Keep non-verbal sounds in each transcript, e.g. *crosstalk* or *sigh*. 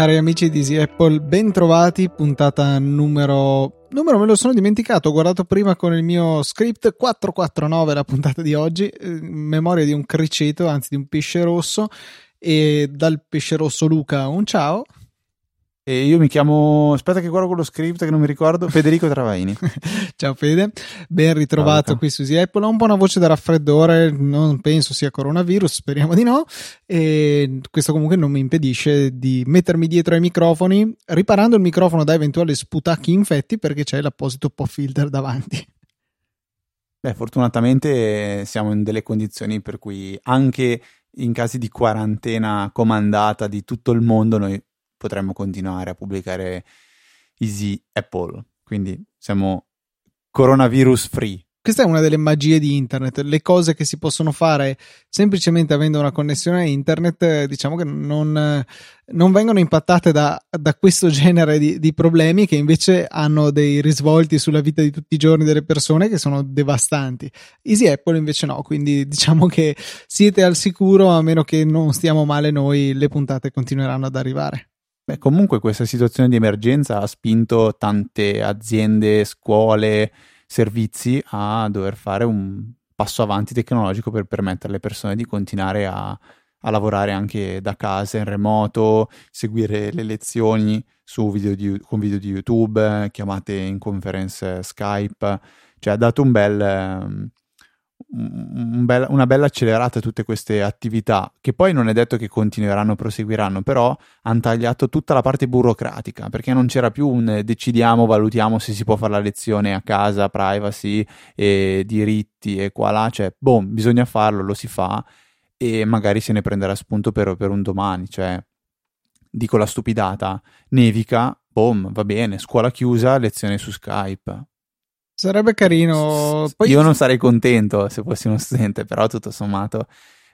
Cari amici di Easy Apple, ben trovati, puntata numero... numero me lo sono dimenticato, ho guardato prima con il mio script 449 la puntata di oggi, eh, memoria di un criceto, anzi di un pesce rosso, e dal pesce rosso Luca un ciao. E io mi ciamo, aspetta che guardo quello script che non mi ricordo, Federico Travaini. *laughs* Ciao Fede, ben ritrovato Ciao, qui su Easy Apple. Ho un po' una voce da raffreddore, non penso sia coronavirus, speriamo di no. E questo comunque non mi impedisce di mettermi dietro ai microfoni, riparando il microfono da eventuali sputacchi infetti perché c'è l'apposito pop filter davanti. Beh, fortunatamente siamo in delle condizioni per cui anche in casi di quarantena comandata di tutto il mondo noi potremmo continuare a pubblicare Easy Apple. Quindi siamo coronavirus free. Questa è una delle magie di internet, le cose che si possono fare semplicemente avendo una connessione a internet, diciamo che non, non vengono impattate da, da questo genere di, di, problemi che invece hanno dei risvolti sulla vita di tutti i giorni delle persone che sono devastanti. Easy Apple invece no, quindi diciamo che siete al sicuro a meno che non stiamo male noi, le puntate continueranno ad arrivare. Beh, comunque questa situazione di emergenza ha spinto tante aziende, scuole, servizi a dover fare un passo avanti tecnologico per permettere alle persone di continuare a, a lavorare anche da casa, in remoto, seguire le lezioni video di, con video di YouTube, chiamate in conference Skype, cioè ha dato un bel, un bel, una bella accelerata a tutte queste attività, che poi non è detto che continueranno, proseguiranno, però hanno tagliato tutta la parte burocratica, perché non c'era più un decidiamo, valutiamo se si può fare la lezione a casa, privacy e diritti e qua là, cioè, boh, bisogna farlo, lo si fa e magari se ne prenderà spunto per, per un domani, cioè, dico la stupidata, nevica, boom, va bene, scuola chiusa, lezione su Skype Sarebbe carino. Poi... Io non sarei contento se fossi uno studente, però tutto sommato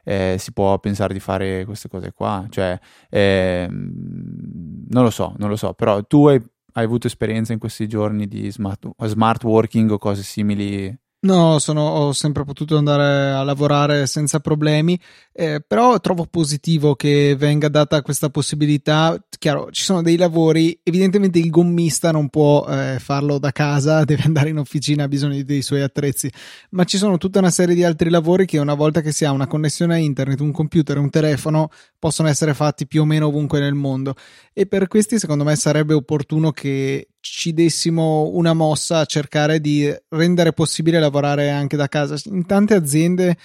eh, si può pensare di fare queste cose qua. Cioè, eh, non lo so, non lo so, però tu hai, hai avuto esperienza in questi giorni di smart, smart working o cose simili No, sono, ho sempre potuto andare a lavorare senza problemi, eh, però trovo positivo che venga data questa possibilità. Chiaro, ci sono dei lavori, evidentemente il gommista non può eh, farlo da casa, *laughs* deve andare in officina, ha bisogno dei suoi attrezzi, ma ci sono tutta una serie di altri lavori che una volta che si ha una connessione a internet, un computer, un telefono, possono essere fatti più o meno ovunque nel mondo. E per questi, secondo me, sarebbe opportuno che ci dessimo una mossa a cercare di rendere possibile lavorare anche da casa. In tante aziende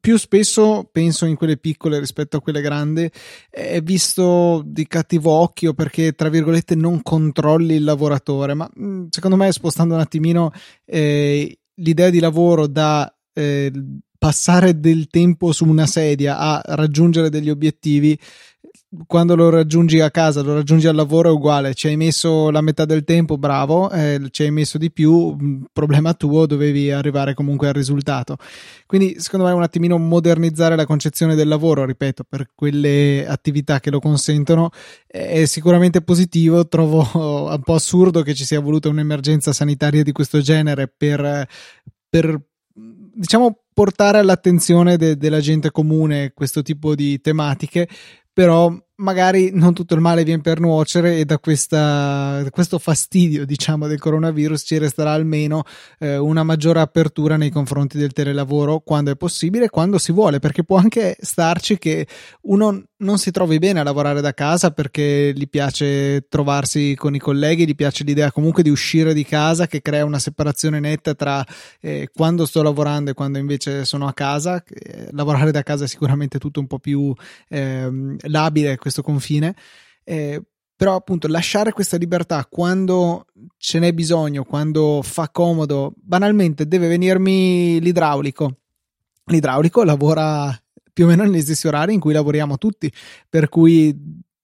più spesso penso in quelle piccole rispetto a quelle grandi è visto di cattivo occhio perché tra virgolette non controlli il lavoratore ma mm, secondo me spostando un attimino eh, l'idea di lavoro da eh, passare del tempo su una sedia a raggiungere degli obiettivi quando lo raggiungi a casa, lo raggiungi al lavoro è uguale, ci hai messo la metà del tempo, bravo, eh, ci hai messo di più, mm, problema tuo, dovevi arrivare comunque al risultato. Quindi secondo me un attimino modernizzare la concezione del lavoro, ripeto, per quelle attività che lo consentono è sicuramente positivo, trovo *laughs* un po' assurdo che ci sia voluta un'emergenza sanitaria di questo genere per, per diciamo portare all'attenzione de- della gente comune questo tipo di tematiche però magari non tutto il male viene per nuocere e da, questa, da questo fastidio diciamo del coronavirus ci resterà almeno eh, una maggiore apertura nei confronti del telelavoro quando è possibile quando si vuole perché può anche starci che uno non si trovi bene a lavorare da casa perché gli piace trovarsi con i colleghi gli piace l'idea comunque di uscire di casa che crea una separazione netta tra eh, quando sto lavorando e quando invece sono a casa eh, lavorare da casa è sicuramente tutto un po' più ehm, labile questo confine. Eh, però appunto lasciare questa libertà quando ce n'è bisogno, quando fa comodo, banalmente deve venirmi l'idraulico. L'idraulico lavora più o meno negli stessi orari in cui lavoriamo tutti, per cui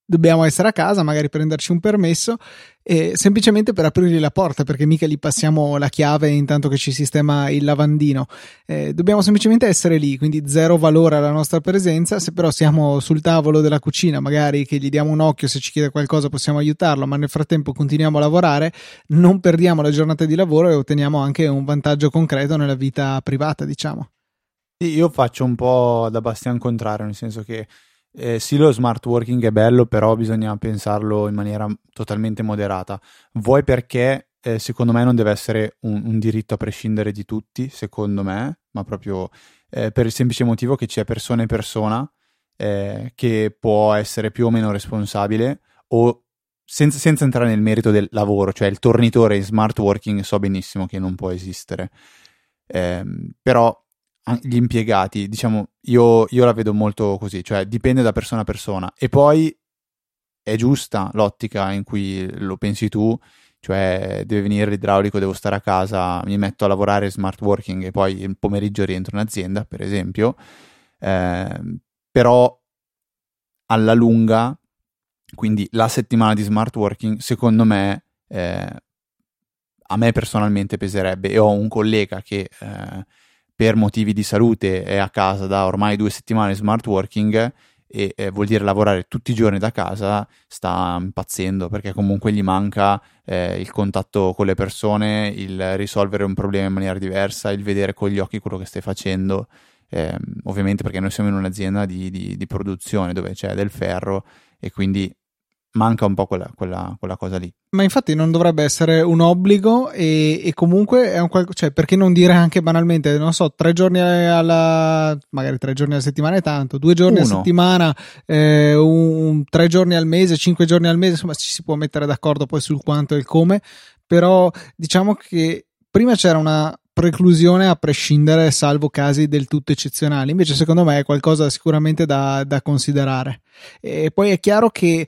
dobbiamo essere a casa, magari prenderci un permesso, eh, semplicemente per aprirgli la porta, perché mica gli passiamo la chiave intanto che ci sistema il lavandino. Eh, dobbiamo semplicemente essere lì, quindi zero valore alla nostra presenza. Se però siamo sul tavolo della cucina, magari che gli diamo un occhio, se ci chiede qualcosa possiamo aiutarlo, ma nel frattempo continuiamo a lavorare, non perdiamo la giornata di lavoro e otteniamo anche un vantaggio concreto nella vita privata, diciamo. Io faccio un po' da bastian contrario, nel senso che eh, sì, lo smart working è bello, però bisogna pensarlo in maniera totalmente moderata. Vuoi perché eh, secondo me non deve essere un, un, diritto a prescindere di tutti, secondo me, ma proprio eh, per il semplice motivo che c'è persona e persona eh, che può essere più o meno responsabile o senza, senza, entrare nel merito del lavoro, cioè il tornitore in smart working so benissimo che non può esistere. Eh, però gli impiegati, diciamo, io, io, la vedo molto così, cioè dipende da persona a persona. E poi è giusta l'ottica in cui lo pensi tu, cioè deve venire l'idraulico, devo stare a casa, mi metto a lavorare smart working e poi il pomeriggio rientro in azienda, per esempio. Eh, però alla lunga, quindi la settimana di smart working, secondo me, eh, a me personalmente peserebbe e ho un collega che... Eh, per motivi di salute è a casa da ormai due settimane smart working e eh, vuol dire lavorare tutti i giorni da casa, sta impazzendo perché comunque gli manca eh, il contatto con le persone, il risolvere un problema in maniera diversa, il vedere con gli occhi quello che stai facendo. Eh, ovviamente perché noi siamo in un'azienda di, di, di produzione dove c'è del ferro e quindi manca un po' quella, quella, quella, cosa lì. Ma infatti non dovrebbe essere un obbligo e, e comunque è un qual- cioè perché non dire anche banalmente, non so, tre giorni alla, magari tre giorni alla settimana è tanto, due giorni Uno. a settimana, eh, un, tre giorni al mese, cinque giorni al mese, insomma ci si può mettere d'accordo poi sul quanto e il come, però diciamo che prima c'era una preclusione a prescindere, salvo casi del tutto eccezionali. Invece, secondo me, è qualcosa sicuramente da, da considerare. E poi è chiaro che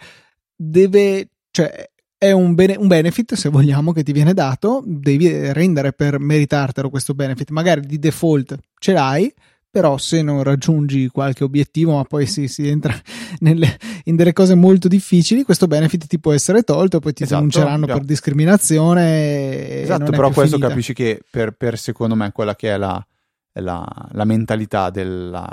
deve, cioè, è un, bene, un, benefit, se vogliamo, che ti viene dato, devi rendere per meritartelo questo benefit. Magari di default ce l'hai, però se non raggiungi qualche obiettivo, ma poi si, si entra *laughs* nelle, in delle cose molto difficili, questo benefit ti può essere tolto, poi ti esatto, denunceranno per discriminazione. Esatto, però questo finita. capisci che per, per, secondo me quella che è la, la, la mentalità della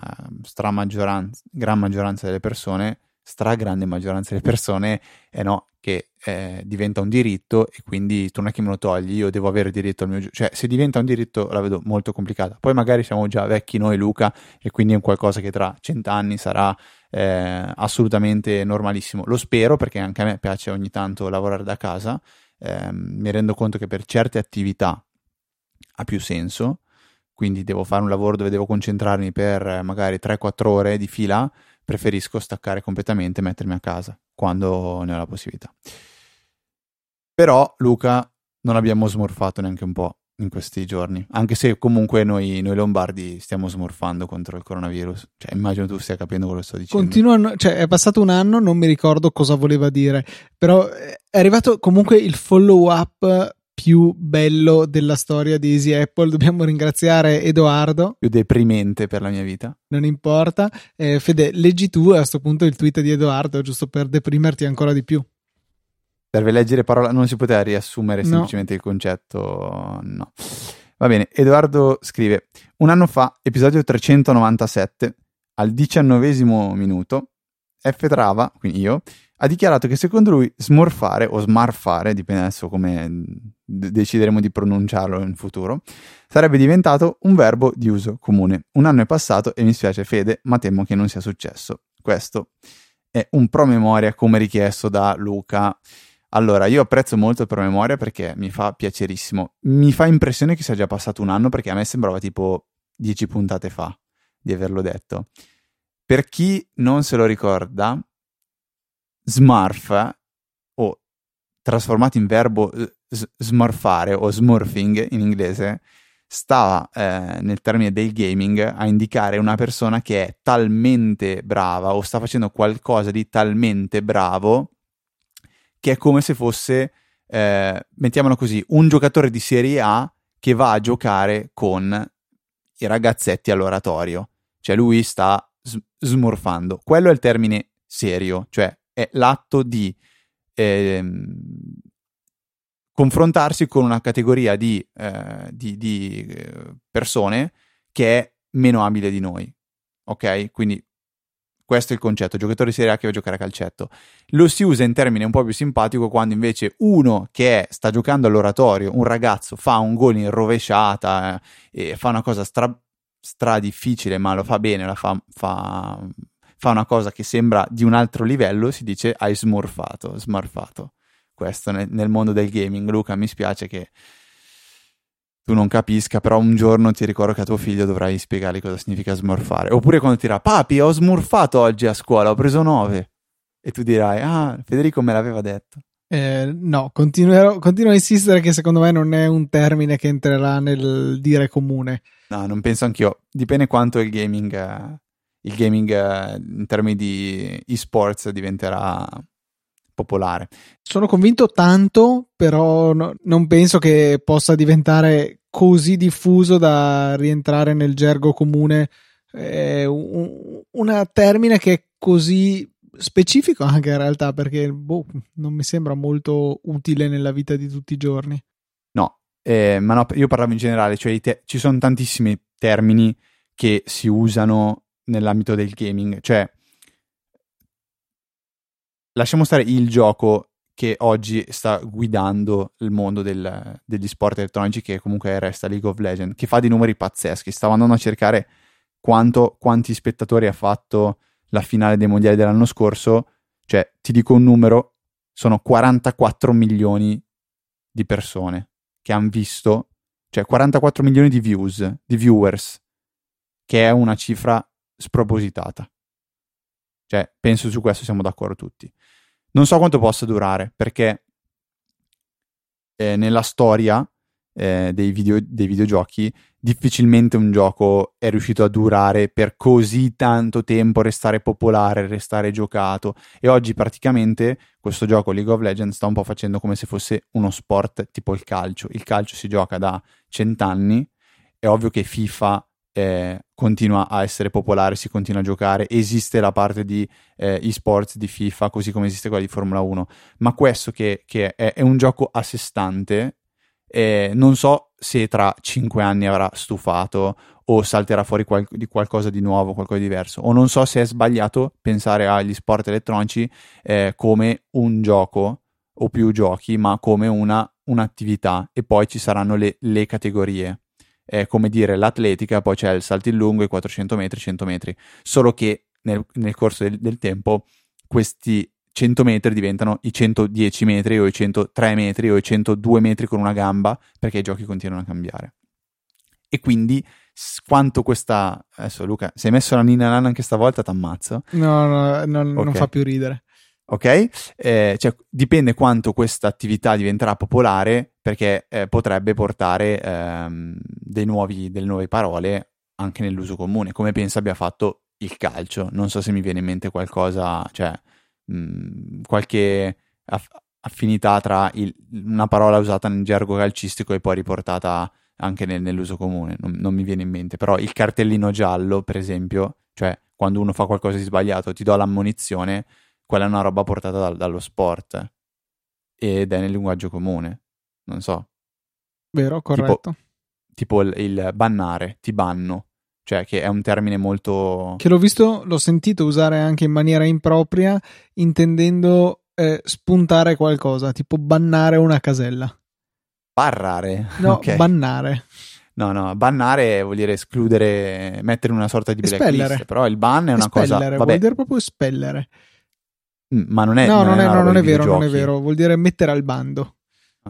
gran maggioranza delle persone stragrande maggioranza delle persone è eh no, che eh, diventa un diritto e quindi tu non è che me lo togli, io devo avere diritto al mio gioco. Cioè, se diventa un diritto la vedo molto complicata. Poi magari siamo già vecchi noi, Luca, e quindi è un qualcosa che tra cent'anni sarà eh, assolutamente normalissimo. Lo spero perché anche a me piace ogni tanto lavorare da casa. Eh, mi rendo conto che per certe attività ha più senso, quindi devo fare un lavoro dove devo concentrarmi per magari 3-4 ore di fila preferisco staccare completamente e mettermi a casa quando ne ho la possibilità. Però, Luca, non abbiamo smorfato neanche un po' in questi giorni, anche se comunque noi, noi, lombardi stiamo smorfando contro il coronavirus. Cioè, immagino tu stia capendo quello che sto dicendo. Continuano, cioè, è passato un anno, non mi ricordo cosa voleva dire, però è arrivato comunque il follow up più bello della storia di Easy Apple. Dobbiamo ringraziare Edoardo. Più deprimente per la mia vita. Non importa. Eh, Fede, leggi tu a questo punto il tweet di Edoardo, giusto per deprimerti ancora di più. Serve leggere parola, non si poteva riassumere no. semplicemente il concetto, no. Va bene, Edoardo scrive: Un anno fa, episodio 397, al diciannovesimo minuto, F. Trava, quindi io, ha dichiarato che secondo lui smorfare o smarfare, dipende adesso come d- decideremo di pronunciarlo in futuro, sarebbe diventato un verbo di uso comune. Un anno è passato e mi spiace Fede, ma temo che non sia successo. Questo è un promemoria come richiesto da Luca. Allora, io apprezzo molto il promemoria perché mi fa piacerissimo. Mi fa impressione che sia già passato un anno perché a me sembrava tipo dieci puntate fa di averlo detto. Per chi non se lo ricorda, smurf o trasformato in verbo eh, smorfare o smurfing in inglese stava eh, nel termine del gaming a indicare una persona che è talmente brava o sta facendo qualcosa di talmente bravo che è come se fosse, eh, mettiamolo così, un giocatore di Serie A che va a giocare con i ragazzetti all'oratorio. Cioè lui sta smorfando. Quello è il termine serio, cioè è l'atto di eh, confrontarsi con una categoria di, eh, di, di eh, persone che è meno abile di noi. Ok? Quindi questo è il concetto, giocatore di Serie A che va a giocare a calcetto. Lo si usa in termine un po' più simpatico quando invece uno che è, sta giocando all'oratorio, un ragazzo, fa un gol in rovesciata eh, e fa una cosa stra, stra difficile, ma lo fa bene, la fa, fa, fa, una cosa che sembra di un altro livello, si dice hai smorfato, smarfato. Questo nel, nel mondo del gaming. Luca, mi spiace che tu non capisca, però un giorno ti ricordo che a tuo figlio dovrai spiegargli cosa significa smorfare. Oppure quando ti dirà, papi, ho smorfato oggi a scuola, ho preso 9. E tu dirai, ah, Federico me l'aveva detto. Eh, no, continuo a insistere che secondo me non è un termine che entrerà nel dire comune. No, non penso anch'io. Dipende quanto il gaming, uh, il gaming uh, in termini di esports diventerà popolare. Sono convinto tanto, però no, non penso che possa diventare così diffuso da rientrare nel gergo comune. È un, una termine che è così specifico anche in realtà perché boh, non mi sembra molto utile nella vita di tutti i giorni. Eh, ma no, io parlavo in generale, cioè te- ci sono tantissimi termini che si usano nell'ambito del gaming, cioè lasciamo stare il gioco che oggi sta guidando il mondo del, degli sport elettronici, che comunque resta League of Legends, che fa dei numeri pazzeschi. Stavo andando a cercare quanto, quanti spettatori ha fatto la finale dei mondiali dell'anno scorso. Cioè, ti dico un numero, sono 44 milioni di persone che hanno visto, cioè 44 milioni di views, di viewers, che è una cifra spropositata. Cioè, penso su questo siamo d'accordo tutti. Non so quanto possa durare, perché eh, nella storia eh, dei, video, dei videogiochi difficilmente un gioco è riuscito a durare per così tanto tempo, restare popolare, restare giocato. E oggi praticamente questo gioco League of Legends sta un po' facendo come se fosse uno sport tipo il calcio. Il calcio si gioca da cent'anni, è ovvio che FIFA eh, continua a essere popolare, si continua a giocare, esiste la parte di eh, esports di FIFA, così come esiste quella di Formula 1, ma questo che, che è, è, un gioco a sé stante, eh, non so se tra 5 anni avrà stufato o salterà fuori qual- di qualcosa di nuovo, qualcosa di diverso, o non so se è sbagliato pensare agli sport elettronici eh, come un gioco o più giochi, ma come una, un'attività. E poi ci saranno le, le categorie. È come dire l'atletica, poi c'è il salto in lungo, i 400 metri, 100 metri, solo che nel, nel corso del, del, tempo questi 100 metri diventano i 110 metri o i 103 metri o i 102 metri con una gamba perché i giochi continuano a cambiare. E quindi quanto questa... Adesso Luca, se hai messo la Nina Nana anche stavolta, t'ammazzo. No, no, no okay. non fa più ridere ok? Eh, cioè, dipende quanto questa attività diventerà popolare perché eh, potrebbe portare ehm, nuovi, delle nuove parole anche nell'uso comune, come penso abbia fatto il calcio. Non so se mi viene in mente qualcosa, cioè mh, qualche aff- affinità tra il, una parola usata nel gergo calcistico e poi riportata anche nel, nell'uso comune, non, non mi viene in mente, però il cartellino giallo, per esempio, cioè quando uno fa qualcosa di sbagliato ti do l'ammonizione, quella è una roba portata dal, dallo sport ed è nel linguaggio comune. Non so. Vero, corretto. Tipo, tipo il, il, bannare, ti banno. Cioè, che è un termine molto. Che l'ho visto, l'ho sentito usare anche in maniera impropria, intendendo eh, spuntare qualcosa, tipo bannare una casella. Barrare? No, *laughs* okay. bannare. No, no, bannare vuol dire escludere, mettere una sorta di blacklist, però il ban è una espellere, cosa... Vabbè, vuol dire proprio espellere. Mm, ma non è. No, non, non è, no, non è vero, non è vero. Vuol dire mettere al bando.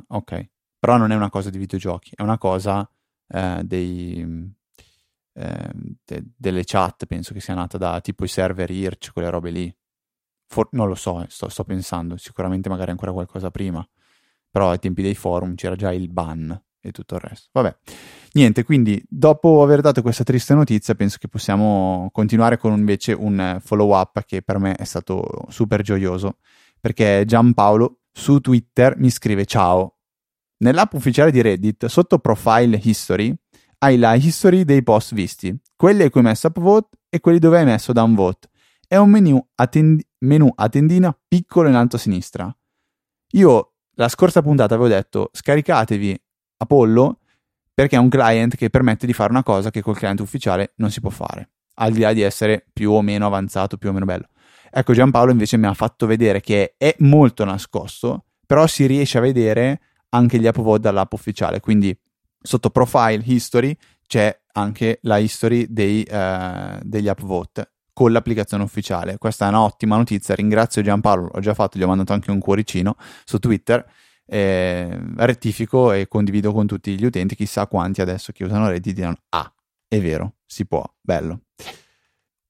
Ok, però non è una cosa di videogiochi, è una cosa eh, dei, eh, de, delle chat. Penso che sia nata da tipo i server IRC, quelle robe lì. For- non lo so, eh, sto, sto, pensando. Sicuramente magari ancora qualcosa prima. Però ai tempi dei forum c'era già il ban e tutto il resto. Vabbè, niente, quindi dopo aver dato questa triste notizia penso che possiamo continuare con invece un follow up che per me è stato super gioioso perché Giampaolo su Twitter mi scrive ciao. Nell'app ufficiale di Reddit, sotto profile history, hai la history dei post visti, quelli a cui hai messo upvote e quelli dove hai messo downvote. È un menu, attend- menu a tendina piccolo in alto a sinistra. Io la scorsa puntata avevo detto scaricatevi Apollo perché è un client che permette di fare una cosa che col client ufficiale non si può fare, al di là di essere più o meno avanzato, più o meno bello. Ecco, Giampaolo invece mi ha fatto vedere che è molto nascosto, però si riesce a vedere anche gli upvote dall'app ufficiale, quindi sotto profile history c'è anche la history dei, uh, degli upvote con l'applicazione ufficiale. Questa è un'ottima notizia. Ringrazio Giampaolo, l'ho già fatto, gli ho mandato anche un cuoricino su Twitter. Eh, rettifico e condivido con tutti gli utenti. Chissà quanti adesso che usano Reddit diranno: Ah, è vero, si può, bello.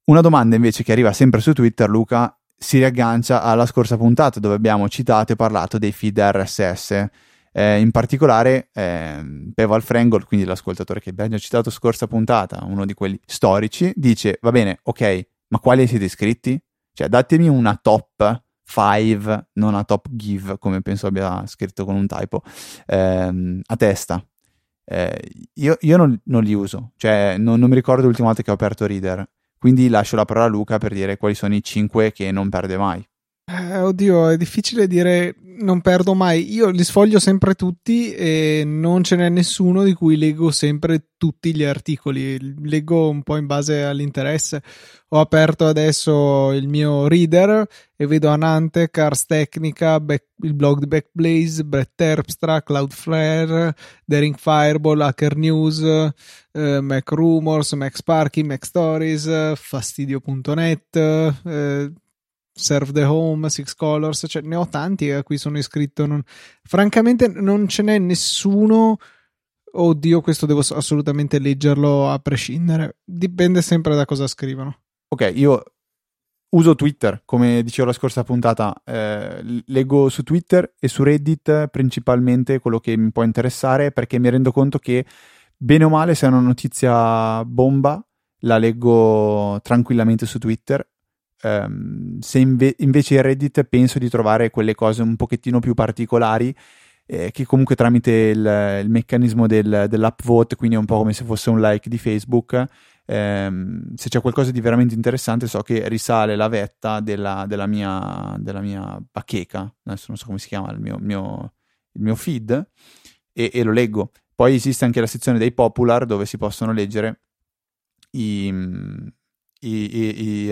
Una domanda invece che arriva sempre su Twitter, Luca, si riaggancia alla scorsa puntata dove abbiamo citato e parlato dei feed RSS. Eh, in particolare, eh, Peval Frengol, quindi l'ascoltatore che abbiamo citato scorsa puntata, uno di quelli storici, dice: Va bene, ok, ma quali siete iscritti? Cioè, datemi una top 5, non una top give, come penso abbia scritto con un typo, ehm, a testa. Eh, io, io non, non, li uso, cioè non, non mi ricordo l'ultima volta che ho aperto Reader, quindi lascio la parola a Luca per dire quali sono i 5 che non perde mai. Eh, oddio, è difficile dire non perdo mai. Io li sfoglio sempre tutti e non ce n'è nessuno di cui leggo sempre tutti gli articoli. Leggo un po' in base all'interesse. Ho aperto adesso il mio reader e vedo Anante, Cars Technica, Back, il blog di Backblaze, Brett Terpstra, Cloudflare, Daring Fireball, Hacker News, eh, Mac Rumors, Mac Sparky, Mac Stories, Fastidio.net, eh, Serve the Home, Six Colors, cioè ne ho tanti a cui sono iscritto. Non... Francamente, non ce n'è nessuno. Oddio, questo devo assolutamente leggerlo a prescindere. Dipende sempre da cosa scrivono. Ok, io uso Twitter, come dicevo la scorsa puntata. Eh, leggo su Twitter e su Reddit principalmente quello che mi può interessare perché mi rendo conto che, bene o male, se è una notizia bomba, la leggo tranquillamente su Twitter Um, se inve- invece in Reddit penso di trovare quelle cose un pochettino più particolari eh, che comunque tramite il, il meccanismo del, dell'upvote, quindi è un po' come se fosse un like di Facebook, ehm, se c'è qualcosa di veramente interessante so che risale la vetta della, della, mia, della mia bacheca, adesso non so come si chiama il mio, mio, il mio feed, e, e, lo leggo. Poi esiste anche la sezione dei popular dove si possono leggere i i, i, i,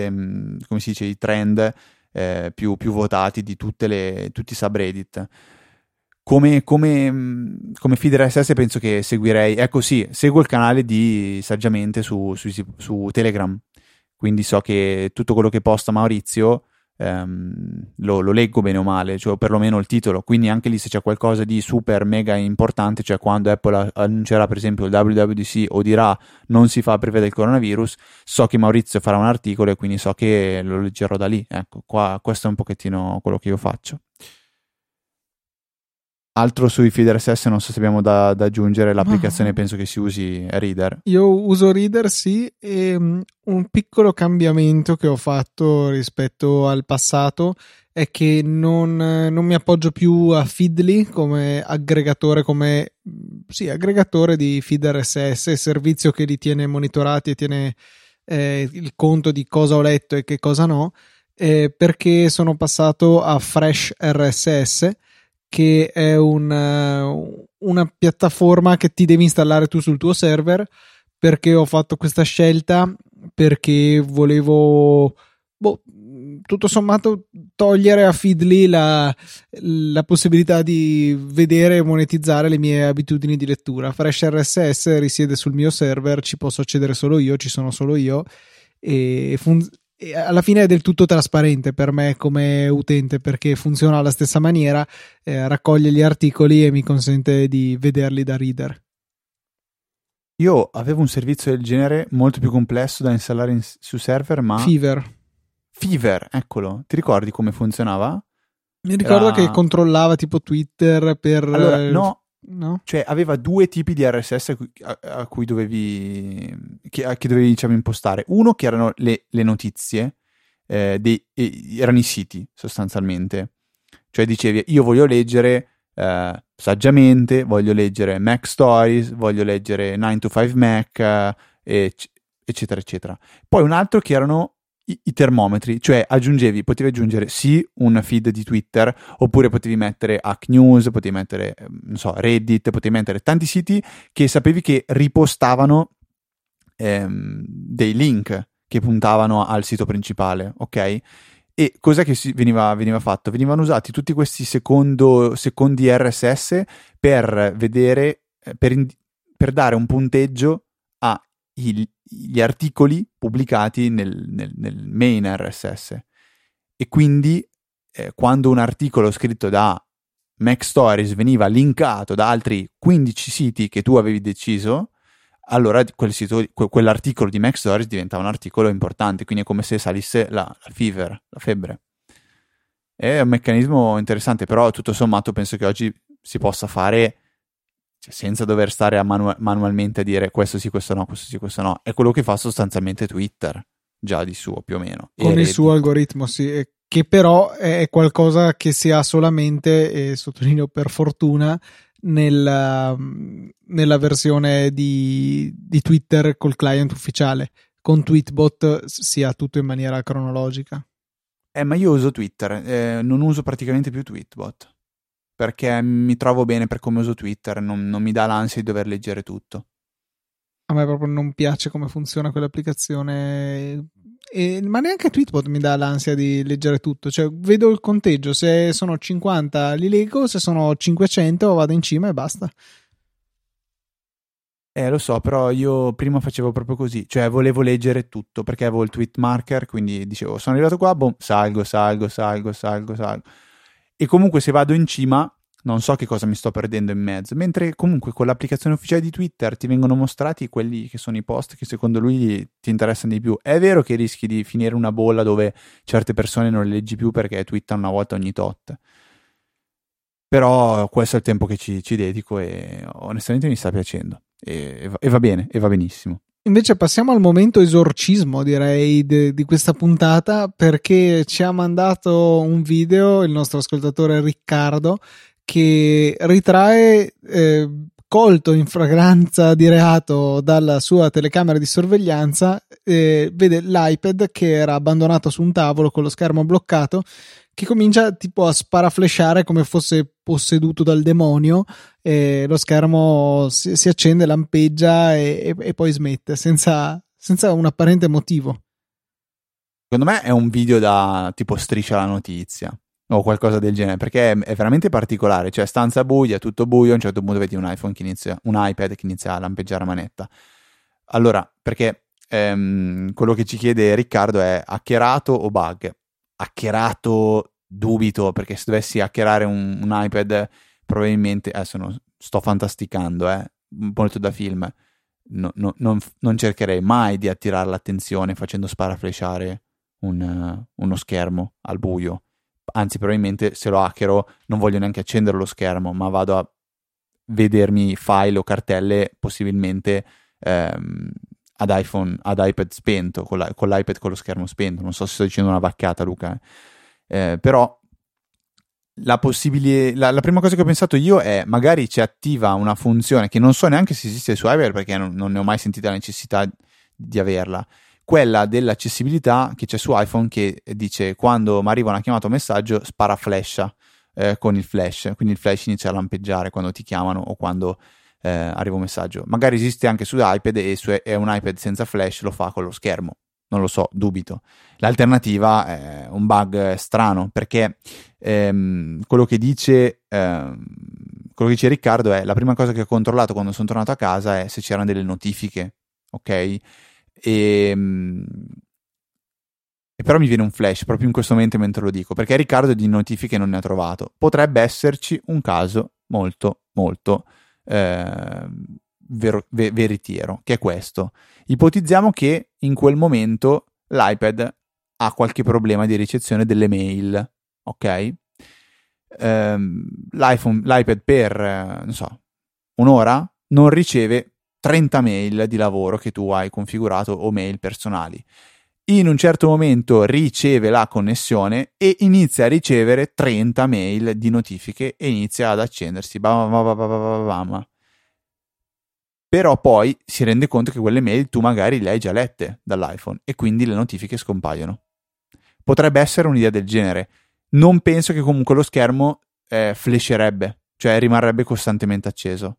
si dice, i trend eh, più, più, votati di le, tutti i subreddit. Come, come, come feed RSS penso che seguirei, ecco sì, seguo il canale di Saggiamente su, su, su Telegram, quindi so che tutto quello che posta Maurizio ehm, lo, lo, leggo bene o male, cioè perlomeno il titolo, quindi anche lì se c'è qualcosa di super mega importante, cioè quando Apple annuncerà per esempio il WWDC o dirà non si fa previa del coronavirus, so che Maurizio farà un articolo e quindi so che lo leggerò da lì, ecco, qua questo è un pochettino quello che io faccio. Altro sui feed RSS, non so se abbiamo da, da aggiungere, l'applicazione no. penso che si usi Reader. Io uso Reader, sì, e um, un piccolo cambiamento che ho fatto rispetto al passato è che non, non mi appoggio più a Feedly come aggregatore, come sì, aggregatore di feed RSS, servizio che li tiene monitorati e tiene eh, il conto di cosa ho letto e che cosa no, eh, perché sono passato a Fresh RSS che è un, uh, una piattaforma che ti devi installare tu sul tuo server perché ho fatto questa scelta perché volevo boh, tutto sommato togliere a Feedly la, la, possibilità di vedere e monetizzare le mie abitudini di lettura. Fresh RSS risiede sul mio server, ci posso accedere solo io, ci sono solo io e fun- alla fine è del tutto trasparente per me come utente perché funziona alla stessa maniera, eh, raccoglie gli articoli e mi consente di vederli da reader. Io avevo un servizio del genere molto più complesso da installare in, su server, ma... Fever. Fever, eccolo. Ti ricordi come funzionava? Mi ricordo Era... che controllava tipo Twitter per... Allora, no, No? Cioè aveva due tipi di RSS a cui, a, a cui dovevi, che, che, dovevi diciamo, impostare. Uno che erano le, le notizie, eh, dei, erano i siti sostanzialmente. Cioè dicevi io voglio leggere eh, saggiamente, voglio leggere Mac Stories, voglio leggere 9 to 5 Mac, eh, eccetera eccetera. Poi un altro che erano i, i, termometri, cioè aggiungevi, potevi aggiungere sì un feed di Twitter, oppure potevi mettere Hack News, potevi mettere, ehm, non so, Reddit, potevi mettere tanti siti che sapevi che ripostavano ehm, dei link che puntavano al sito principale, ok? E cos'è che veniva, veniva, fatto? Venivano usati tutti questi secondo, secondi RSS per vedere, eh, per, per dare un punteggio agli articoli pubblicati nel, nel, nel, main RSS. E quindi eh, quando un articolo scritto da Mac Stories veniva linkato da altri 15 siti che tu avevi deciso, allora quel sito, quell'articolo di Mac Stories diventava un articolo importante, quindi è come se salisse la, la fever, la febbre. È un meccanismo interessante, però tutto sommato penso che oggi si possa fare cioè, senza dover stare a manu- manualmente a dire questo sì, questo no, questo sì, questo no. È quello che fa sostanzialmente Twitter, già di suo più o meno. Con il suo algoritmo, sì, che però è qualcosa che si ha solamente, e sottolineo per fortuna, nella, nella versione di, di, Twitter col client ufficiale. Con Tweetbot si ha tutto in maniera cronologica. Eh, ma io uso Twitter, eh, non uso praticamente più Tweetbot perché mi trovo bene per come uso Twitter, non, non mi dà l'ansia di dover leggere tutto. A me proprio non piace come funziona quell'applicazione e, ma neanche Tweetbot mi dà l'ansia di leggere tutto. Cioè, vedo il conteggio, se sono 50 li leggo, se sono 500 vado in cima e basta. Eh, lo so, però io prima facevo proprio così, cioè volevo leggere tutto perché avevo il tweet marker, quindi dicevo, sono arrivato qua, boom, salgo, salgo, salgo, salgo, salgo. E comunque se vado in cima non so che cosa mi sto perdendo in mezzo. Mentre comunque con l'applicazione ufficiale di Twitter ti vengono mostrati quelli che sono i post che secondo lui ti interessano di più. È vero che rischi di finire una bolla dove certe persone non le leggi più perché twittano una volta ogni tot. Però questo è il tempo che ci, ci dedico e onestamente mi sta piacendo. E, e, va bene, e va benissimo. Invece passiamo al momento esorcismo, direi, de, di questa puntata, perché ci ha mandato un video il nostro ascoltatore Riccardo che ritrae eh, colto in fragranza di reato dalla sua telecamera di sorveglianza, eh, vede l'iPad che era abbandonato su un tavolo con lo schermo bloccato che comincia tipo a sparaflesciare come fosse posseduto dal demonio e lo schermo si, si accende, lampeggia e, e, e poi smette senza, senza un apparente motivo. Secondo me è un video da tipo striscia la notizia o qualcosa del genere, perché è, veramente particolare, cioè stanza buia, tutto buio, a un certo punto vedi un iPhone che inizia, un iPad che inizia a lampeggiare a manetta. Allora, perché ehm, quello che ci chiede Riccardo è hackerato o bug? Hackerato dubito, perché se dovessi hackerare un, un iPad probabilmente, adesso non, sto fantasticando, eh, molto da film, no, no, non, non, cercherei mai di attirare l'attenzione facendo sparaflesciare un, uno schermo al buio anzi probabilmente se lo hackero non voglio neanche accendere lo schermo, ma vado a vedermi file o cartelle possibilmente ehm, ad iPhone, ad iPad spento, con, la, con, l'iPad con lo schermo spento. Non so se sto dicendo una vaccata, Luca, eh, però la, la, la, prima cosa che ho pensato io è magari ci attiva una funzione che non so neanche se esiste su iPad perché non, non ne ho mai sentito la necessità di averla quella dell'accessibilità che c'è su iPhone che dice quando mi arriva una chiamata o messaggio spara flash eh, con il flash, quindi il flash inizia a lampeggiare quando ti chiamano o quando eh, arriva un messaggio. Magari esiste anche su iPad e su è un iPad senza flash lo fa con lo schermo. Non lo so, dubito. L'alternativa è un bug strano perché ehm, quello, che dice, ehm, quello che dice Riccardo è la prima cosa che ho controllato quando sono tornato a casa è se c'erano delle notifiche, ok? E, ehm, e però mi viene un flash proprio in questo momento mentre lo dico, perché Riccardo di notifiche non ne ha trovato. Potrebbe esserci un caso molto, molto eh, vero, ve, veritiero, che è questo. Ipotizziamo che in quel momento l'iPad ha qualche problema di ricezione delle mail, ok? Um, l'iPad per, non so, un'ora non riceve 30 mail di lavoro che tu hai configurato o mail personali. In un certo momento riceve la connessione e inizia a ricevere 30 mail di notifiche e inizia ad accendersi. Bam, però poi si rende conto che quelle mail tu magari le hai già lette dall'iPhone e quindi le notifiche scompaiono. Potrebbe essere un'idea del genere. Non penso che comunque lo schermo eh, flasherebbe, cioè rimarrebbe costantemente acceso.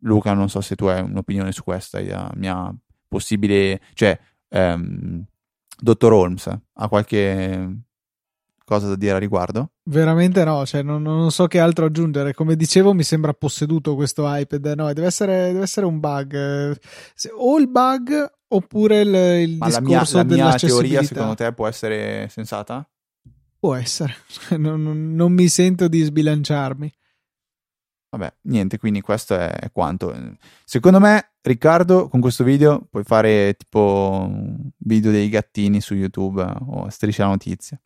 Luca, non so se tu hai un'opinione su questa mia possibile, cioè, ehm, dottor Holmes ha qualche cosa da dire a riguardo? Veramente no, cioè non, non, so che altro aggiungere. Come dicevo, mi sembra posseduto questo iPad. No, deve essere, deve essere un bug. O il bug oppure il, il Ma discorso la mia, la mia teoria, secondo te, può essere sensata? Può essere. *laughs* non, non mi sento di sbilanciarmi. Vabbè, niente, quindi questo è quanto. Secondo me, Riccardo, con questo video puoi fare tipo video dei gattini su YouTube o striscia la notizia.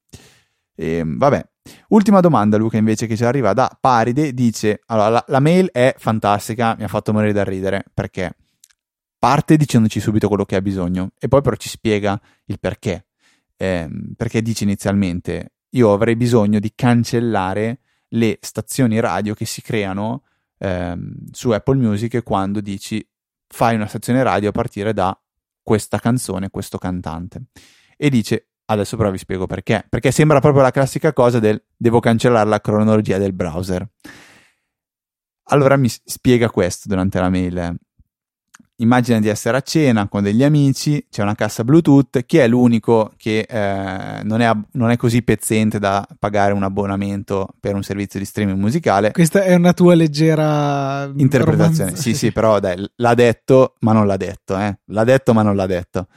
E, ehm, vabbè, ultima domanda, Luca, invece, che ci arriva da Paride. Dice: Allora, la, la mail è fantastica, mi ha fatto morire da ridere perché parte dicendoci subito quello che ha bisogno e poi però ci spiega il perché. Eh, perché dice inizialmente: Io avrei bisogno di cancellare le stazioni radio che si creano ehm, su Apple Music quando dici fai una stazione radio a partire da questa canzone, questo cantante. E dice, adesso però vi spiego perché, perché sembra proprio la classica cosa del devo cancellare la cronologia del browser. Allora mi spiega questo durante la mail immagina di essere a cena con degli amici, c'è una cassa Bluetooth, chi è l'unico che eh, non, è, non, è, così pezzente da pagare un abbonamento per un servizio di streaming musicale? Questa è una tua leggera interpretazione. Romanzo. Sì, sì, però dai, l'ha detto, ma non l'ha detto, eh? L'ha detto, ma non l'ha detto.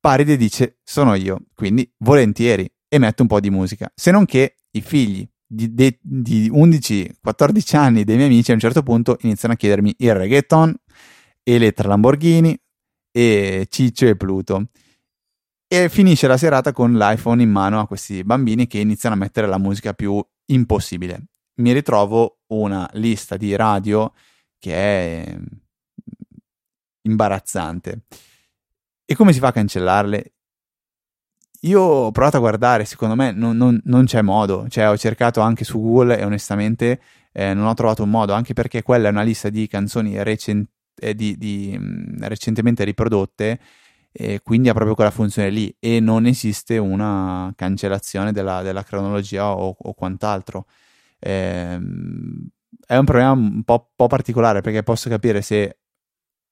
Paride dice: Sono io, quindi volentieri, e mette un po' di musica. Se non che i figli di, di, di 11-14 anni dei miei amici a un certo punto iniziano a chiedermi il reggaeton Elettra Lamborghini e Ciccio e Pluto. E finisce la serata con l'iPhone in mano a questi bambini che iniziano a mettere la musica più impossibile. Mi ritrovo una lista di radio che è imbarazzante. E come si fa a cancellarle? Io ho provato a guardare, secondo me non, non, non c'è modo, cioè ho cercato anche su Google e onestamente eh, non ho trovato un modo, anche perché quella è una lista di canzoni recenti eh, di, di mh, recentemente riprodotte e quindi ha proprio quella funzione lì e non esiste una cancellazione della, della cronologia o, o quant'altro. Ehm, è un problema un po', po', particolare perché posso capire se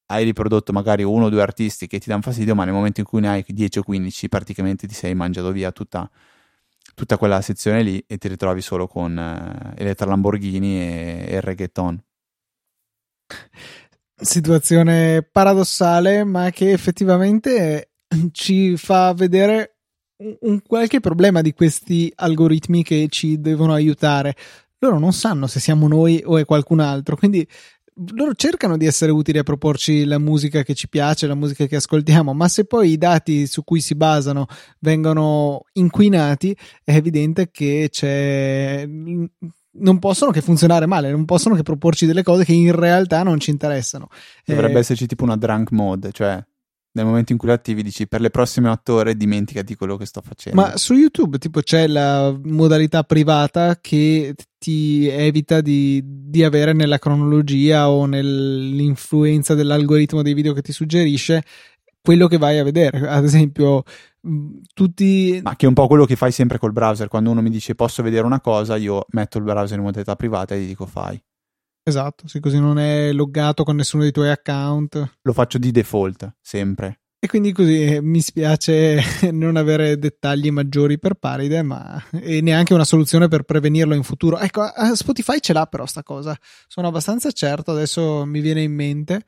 hai riprodotto magari uno o due artisti che ti danno fastidio, ma nel momento in cui ne hai 10 o 15 praticamente ti sei mangiato via tutta, tutta quella sezione lì e ti ritrovi solo con eh, Elettra Lamborghini e, e il reggaeton *laughs* situazione paradossale, ma che effettivamente ci fa vedere un qualche problema di questi algoritmi che ci devono aiutare. Loro non sanno se siamo noi o è qualcun altro, quindi loro cercano di essere utili a proporci la musica che ci piace, la musica che ascoltiamo, ma se poi i dati su cui si basano vengono inquinati, è evidente che c'è non possono che funzionare male, non possono che proporci delle cose che in realtà non ci interessano. Dovrebbe eh, esserci tipo una drunk mode, cioè nel momento in cui l'attivi dici per le prossime otto ore dimenticati quello che sto facendo. Ma su YouTube tipo c'è la modalità privata che ti evita di, di avere nella cronologia o nell'influenza dell'algoritmo dei video che ti suggerisce quello che vai a vedere. Ad esempio, tutti... Ma che è un po' quello che fai sempre col browser. Quando uno mi dice posso vedere una cosa, io metto il browser in modalità privata e gli dico fai. Esatto, sì, così non è loggato con nessuno dei tuoi account. Lo faccio di default, sempre. E quindi così eh, mi spiace *laughs* non avere dettagli maggiori per Paride, ma e neanche una soluzione per prevenirlo in futuro. Ecco, Spotify ce l'ha però sta cosa. Sono abbastanza certo, adesso mi viene in mente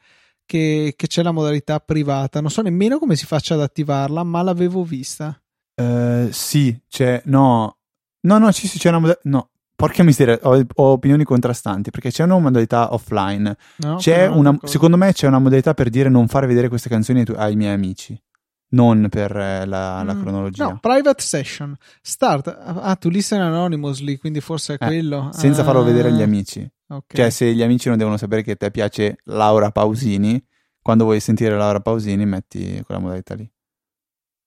che, che, c'è la modalità privata. Non so nemmeno come si faccia ad attivarla, ma l'avevo vista. Uh, sì, c'è. No, no, no, sì, c'è una modalità. No, porca miseria, ho, ho, opinioni contrastanti perché c'è una modalità offline. No, c'è una, secondo me c'è una modalità per dire non fare vedere queste canzoni ai, tu, miei amici. Non per eh, la, la mm, cronologia. No, private session. Start. Ah, to listen anonymously, quindi forse è eh, quello. Senza ah. farlo vedere agli amici. Okay. Cioè, se gli amici non devono sapere che a te piace Laura Pausini, quando vuoi sentire Laura Pausini, metti quella modalità lì.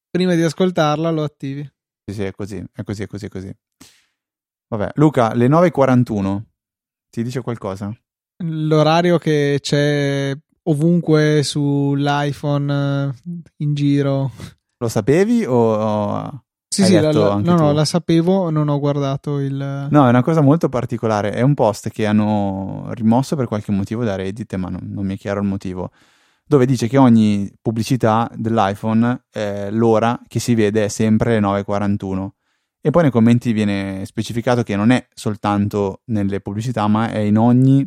Prima di ascoltarla lo attivi. Sì, sì, è così, è così, è così, è così. Vabbè, Luca, le 9.41 ti dice qualcosa? L'orario che c'è ovunque sull'iPhone in giro. Lo sapevi o sì, sì, la, la, no, no, la sapevo, non ho guardato il... No, è una cosa molto particolare, è un post che hanno rimosso per qualche motivo da Reddit, ma non, non mi è chiaro il motivo, dove dice che ogni pubblicità dell'iPhone, eh, l'ora che si vede è sempre 9.41. E poi nei commenti viene specificato che non è soltanto nelle pubblicità, ma è in ogni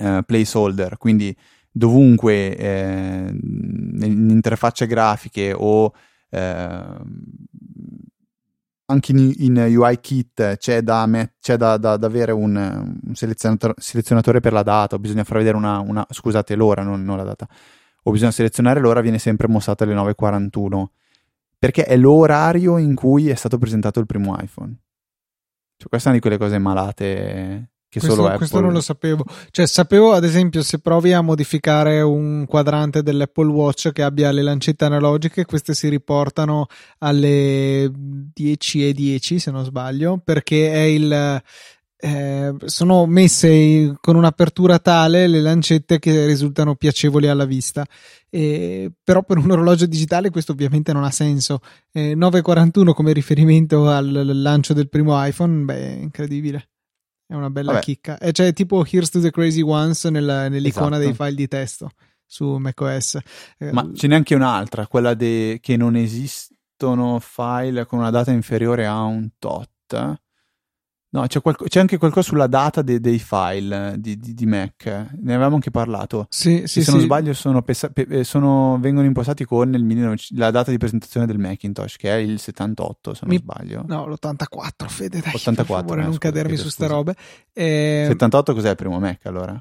eh, placeholder, quindi dovunque eh, in interfacce grafiche o eh, anche in, in, UI Kit c'è da, c'è da, da, da avere un, un selezionatore, selezionatore, per la data, o bisogna far vedere una, una scusate, l'ora, non, non, la data, o bisogna selezionare l'ora, viene sempre mostrata alle 9.41, perché è l'orario in cui è stato presentato il primo iPhone. Cioè, questa è una di quelle cose malate che questo, solo Apple... questo non lo sapevo. Cioè, sapevo ad esempio se provi a modificare un quadrante dell'Apple Watch che abbia le lancette analogiche, queste si riportano alle 10 e 10 se non sbaglio, perché è il... Eh, sono messe con un'apertura tale le lancette che risultano piacevoli alla vista. Eh, però per un orologio digitale questo ovviamente non ha senso. Eh, 941 come riferimento al lancio del primo iPhone, beh, incredibile. È una bella Vabbè. chicca. E c'è tipo Here's to the Crazy Ones nella, nell'icona esatto. dei file di testo su macOS. Eh, Ma ce n'è anche un'altra, quella de... che non esistono file con una data inferiore a un tot. No, c'è, qualco, c'è, anche qualcosa sulla data de, dei file di, di, di, Mac. Ne avevamo anche parlato. Sì, sì, se sì. non sbaglio, sono pesa- pe- eh, sono, vengono impostati con 19... la data di presentazione del Macintosh, che è il 78, se non Mi... sbaglio. No, l'84, Fede, dai, 84, per favore, eh, non scusa, cadermi su ste robe. E... 78 cos'è il primo Mac, allora?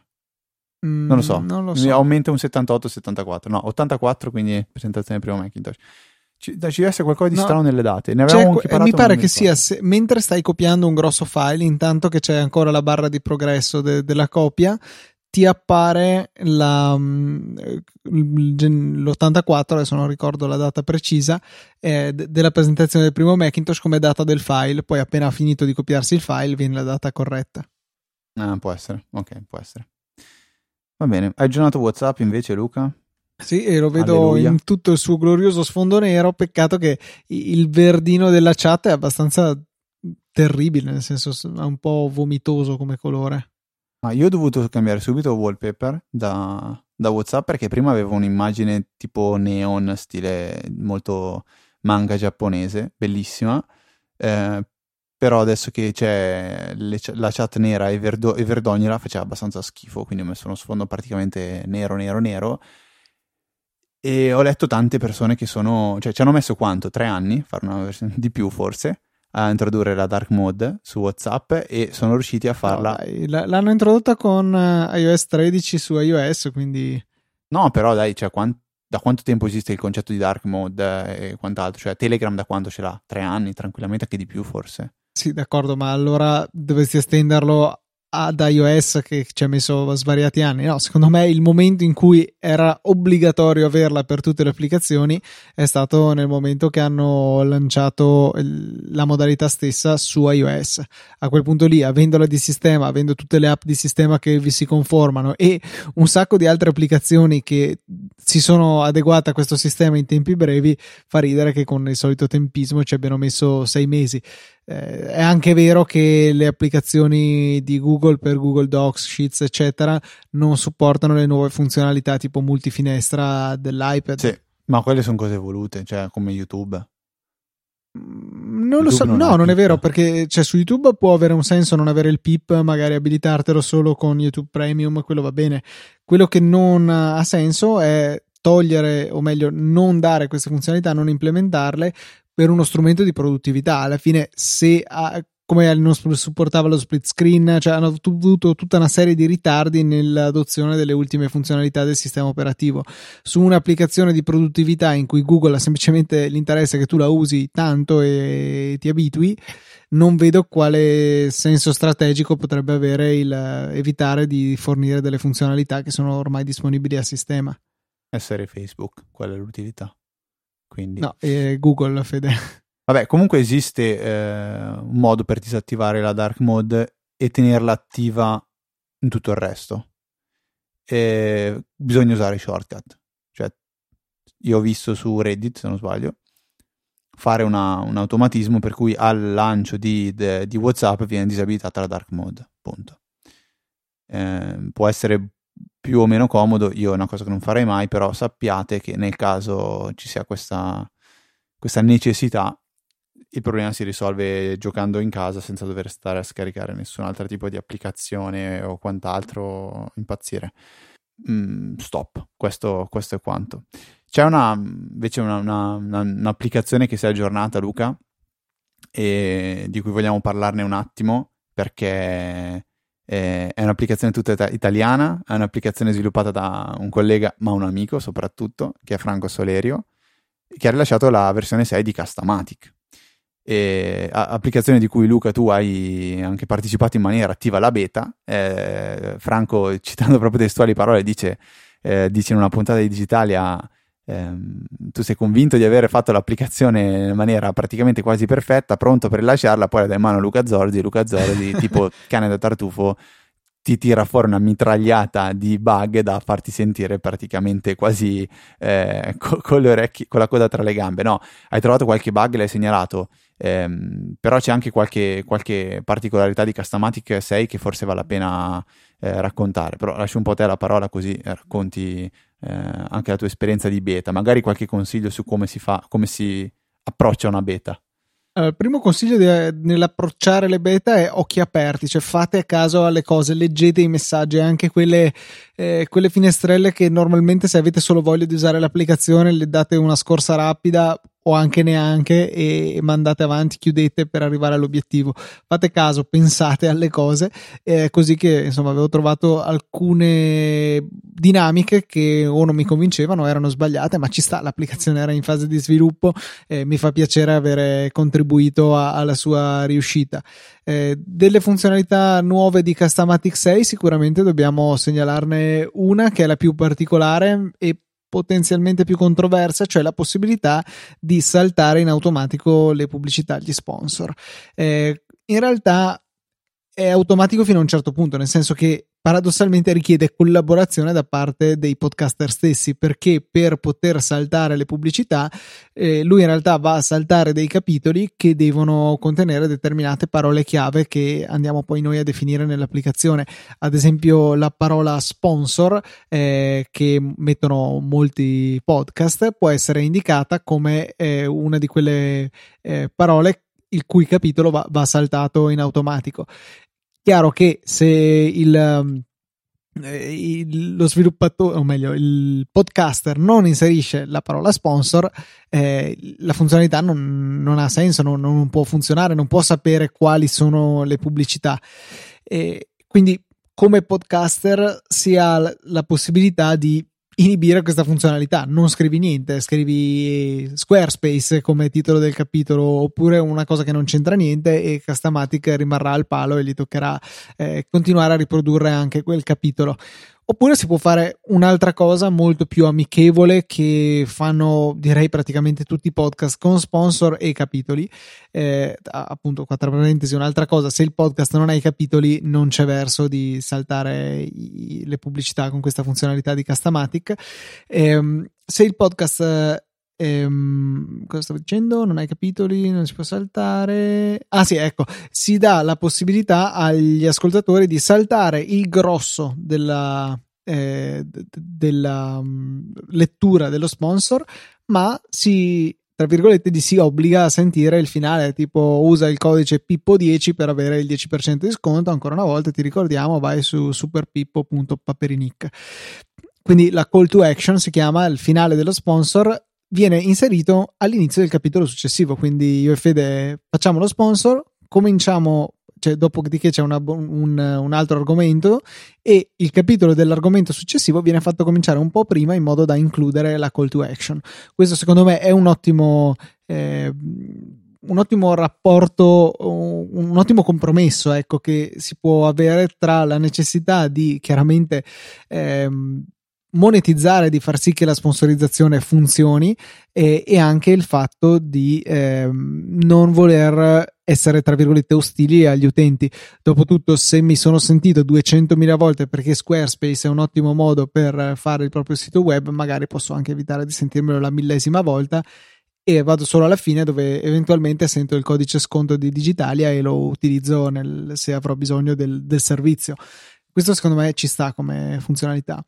Mm, non lo so. Non lo so. Aumenta un 78-74. No, 84, quindi presentazione del primo Macintosh. Ci, ci deve essere qualcosa di no, strano nelle date. Ne avevamo anche parlato. Mi pare che sia se, mentre stai copiando un grosso file, intanto che c'è ancora la barra di progresso de, della copia, ti appare la, mm, l'84, adesso non ricordo la data precisa, eh, della presentazione del primo Macintosh come data del file. Poi, appena finito di copiarsi il file, viene la data corretta. Ah, può essere. Ok, può essere. Va bene. Hai aggiornato WhatsApp invece, Luca? Sì, e lo vedo Alleluia. in tutto il suo glorioso sfondo nero. Peccato che il verdino della chat è abbastanza terribile, nel senso è un po' vomitoso come colore. Ma io ho dovuto cambiare subito wallpaper da, da WhatsApp perché prima avevo un'immagine tipo neon, stile molto manga giapponese, bellissima. Eh, però adesso che c'è le, la chat nera e, verdo, e verdognola faceva abbastanza schifo, quindi ho messo uno sfondo praticamente nero, nero, nero e ho letto tante persone che sono, cioè ci hanno messo quanto? Tre anni, fare una versione di più forse, a introdurre la dark mode su WhatsApp e sono riusciti a farla. No, l'hanno introdotta con eh, iOS 13 su iOS, quindi... No, però dai, cioè, quant- da quanto tempo esiste il concetto di dark mode e quant'altro? Cioè Telegram da quanto ce l'ha? Tre anni, tranquillamente, anche di più forse. Sì, d'accordo, ma allora dovresti estenderlo ad iOS che ci ha messo svariati anni. No, secondo me il momento in cui era obbligatorio averla per tutte le applicazioni è stato nel momento che hanno lanciato la modalità stessa su iOS. A quel punto lì, avendola di sistema, avendo tutte le app di sistema che vi si conformano e un sacco di altre applicazioni che si sono adeguate a questo sistema in tempi brevi, fa ridere che con il solito tempismo ci abbiano messo sei mesi. Eh, è anche vero che le applicazioni di Google per Google Docs, Sheets, eccetera, non supportano le nuove funzionalità tipo multifinestra dell'iPad. Sì, ma quelle sono cose evolute, cioè come YouTube. Mm, non lo so, non no, non è vero perché cioè, su YouTube può avere un senso non avere il PIP, magari abilitartelo solo con YouTube Premium, quello va bene. Quello che non ha senso è togliere, o meglio, non dare queste funzionalità, non implementarle per uno strumento di produttività. Alla fine, se ha, come non supportava lo split screen, cioè hanno avuto tutta una serie di ritardi nell'adozione delle ultime funzionalità del sistema operativo. Su un'applicazione di produttività in cui Google ha semplicemente l'interesse che tu la usi tanto e ti abitui, non vedo quale senso strategico potrebbe avere il evitare di fornire delle funzionalità che sono ormai disponibili a sistema. Essere Facebook, qual è l'utilità? Quindi... No, eh, Google, Fede. Vabbè, comunque esiste eh, un modo per disattivare la dark mode e tenerla attiva in tutto il resto. eh, bisogna usare shortcut. Cioè, io ho visto su Reddit, se non sbaglio, fare una, un automatismo per cui al lancio di, de, di, WhatsApp viene disabilitata la dark mode. Punto. Eh, può essere più o meno comodo, io è una cosa che non farei mai, però sappiate che nel caso ci sia questa, questa necessità, il problema si risolve giocando in casa senza dover stare a scaricare nessun altro tipo di applicazione o quant'altro, impazzire. Mm, stop, questo, questo, è quanto. C'è una, invece una, una, una, un'applicazione che si è aggiornata, Luca, e di cui vogliamo parlarne un attimo perché è un'applicazione tutta italiana, è un'applicazione sviluppata da un collega, ma un amico soprattutto, che è Franco Solerio, che ha rilasciato la versione 6 di Castamatic. E, applicazione di cui Luca tu hai anche partecipato in maniera attiva alla beta. Eh, Franco, citando proprio testuali parole, dice, eh, dice in una puntata di Digitalia ehm, tu sei convinto di aver fatto l'applicazione in maniera praticamente quasi perfetta, pronto per rilasciarla, poi la dai in mano a Luca Zorzi, Luca Zorzi, *laughs* tipo cane da tartufo, ti tira fuori una mitragliata di bug da farti sentire praticamente quasi eh, co- con le orecchie, con la coda tra le gambe. No, hai trovato qualche bug, l'hai segnalato, ehm, però c'è anche qualche, qualche, particolarità di Castamatic 6 che forse vale la pena eh, raccontare. Però lascio un po' te la parola così racconti eh, anche la tua esperienza di beta, magari qualche consiglio su come si fa, come si approccia una beta. Allora, il primo consiglio di, nell'approcciare le beta è occhi aperti, cioè fate a caso alle cose, leggete i messaggi, anche quelle, eh, quelle finestrelle che normalmente se avete solo voglia di usare l'applicazione le date una scorsa rapida o anche neanche e mandate avanti, chiudete per arrivare all'obiettivo. Fate caso, pensate alle cose, eh, così che insomma avevo trovato alcune dinamiche che o non mi convincevano o erano sbagliate, ma ci sta, l'applicazione era in fase di sviluppo, eh, mi fa piacere avere contribuito a, alla sua riuscita. Eh, delle funzionalità nuove di Customatic 6 sicuramente dobbiamo segnalarne una che è la più particolare e potenzialmente più controversa, cioè la possibilità di saltare in automatico le pubblicità agli sponsor. Eh, in realtà è automatico fino a un certo punto, nel senso che paradossalmente richiede collaborazione da parte dei podcaster stessi perché per poter saltare le pubblicità eh, lui in realtà va a saltare dei capitoli che devono contenere determinate parole chiave che andiamo poi noi a definire nell'applicazione. Ad esempio la parola sponsor eh, che mettono molti podcast può essere indicata come eh, una di quelle eh, parole il cui capitolo va, va saltato in automatico Chiaro che se il, um, eh, il, lo sviluppatore, o meglio, il podcaster non inserisce la parola sponsor, eh, la funzionalità non, non ha senso, non, non, può funzionare, non può sapere quali sono le pubblicità. E quindi, come podcaster, si ha la possibilità di inibire questa funzionalità. Non scrivi niente, scrivi Squarespace come titolo del capitolo oppure una cosa che non c'entra niente e Castamatic rimarrà al palo e gli toccherà eh, continuare a riprodurre anche quel capitolo. Oppure si può fare un'altra cosa molto più amichevole che fanno direi praticamente tutti i podcast con sponsor e capitoli. Eh, appunto, qua tra parentesi, un'altra cosa, se il podcast non ha i capitoli non c'è verso di saltare i, le pubblicità con questa funzionalità di Castamatic. Eh, se il podcast Ehm, cosa stavo dicendo? Non hai capitoli, non si può saltare. Ah, sì, ecco, si dà la possibilità agli ascoltatori di saltare il grosso della, eh, della um, lettura dello sponsor, ma si tra virgolette di si obbliga a sentire il finale, tipo usa il codice Pippo10 per avere il 10% di sconto, ancora una volta ti ricordiamo, vai su superpippo.paperinic. Quindi la call to action si chiama il finale dello sponsor viene inserito all'inizio del capitolo successivo. Quindi io e Fede facciamo lo sponsor, cominciamo, cioè dopo di che c'è una, un, un, altro argomento e il capitolo dell'argomento successivo viene fatto cominciare un po' prima in modo da includere la call to action. Questo secondo me è un ottimo... Eh, un ottimo rapporto, un ottimo compromesso ecco, che si può avere tra la necessità di chiaramente ehm, monetizzare, di far sì che la sponsorizzazione funzioni e, e anche il fatto di eh, non voler essere tra virgolette ostili agli utenti. Dopotutto, se mi sono sentito 200.000 volte perché Squarespace è un ottimo modo per fare il proprio sito web, magari posso anche evitare di sentirmelo la millesima volta e vado solo alla fine dove eventualmente sento il codice sconto di Digitalia e lo utilizzo nel, se avrò bisogno del, del servizio. Questo secondo me ci sta come funzionalità.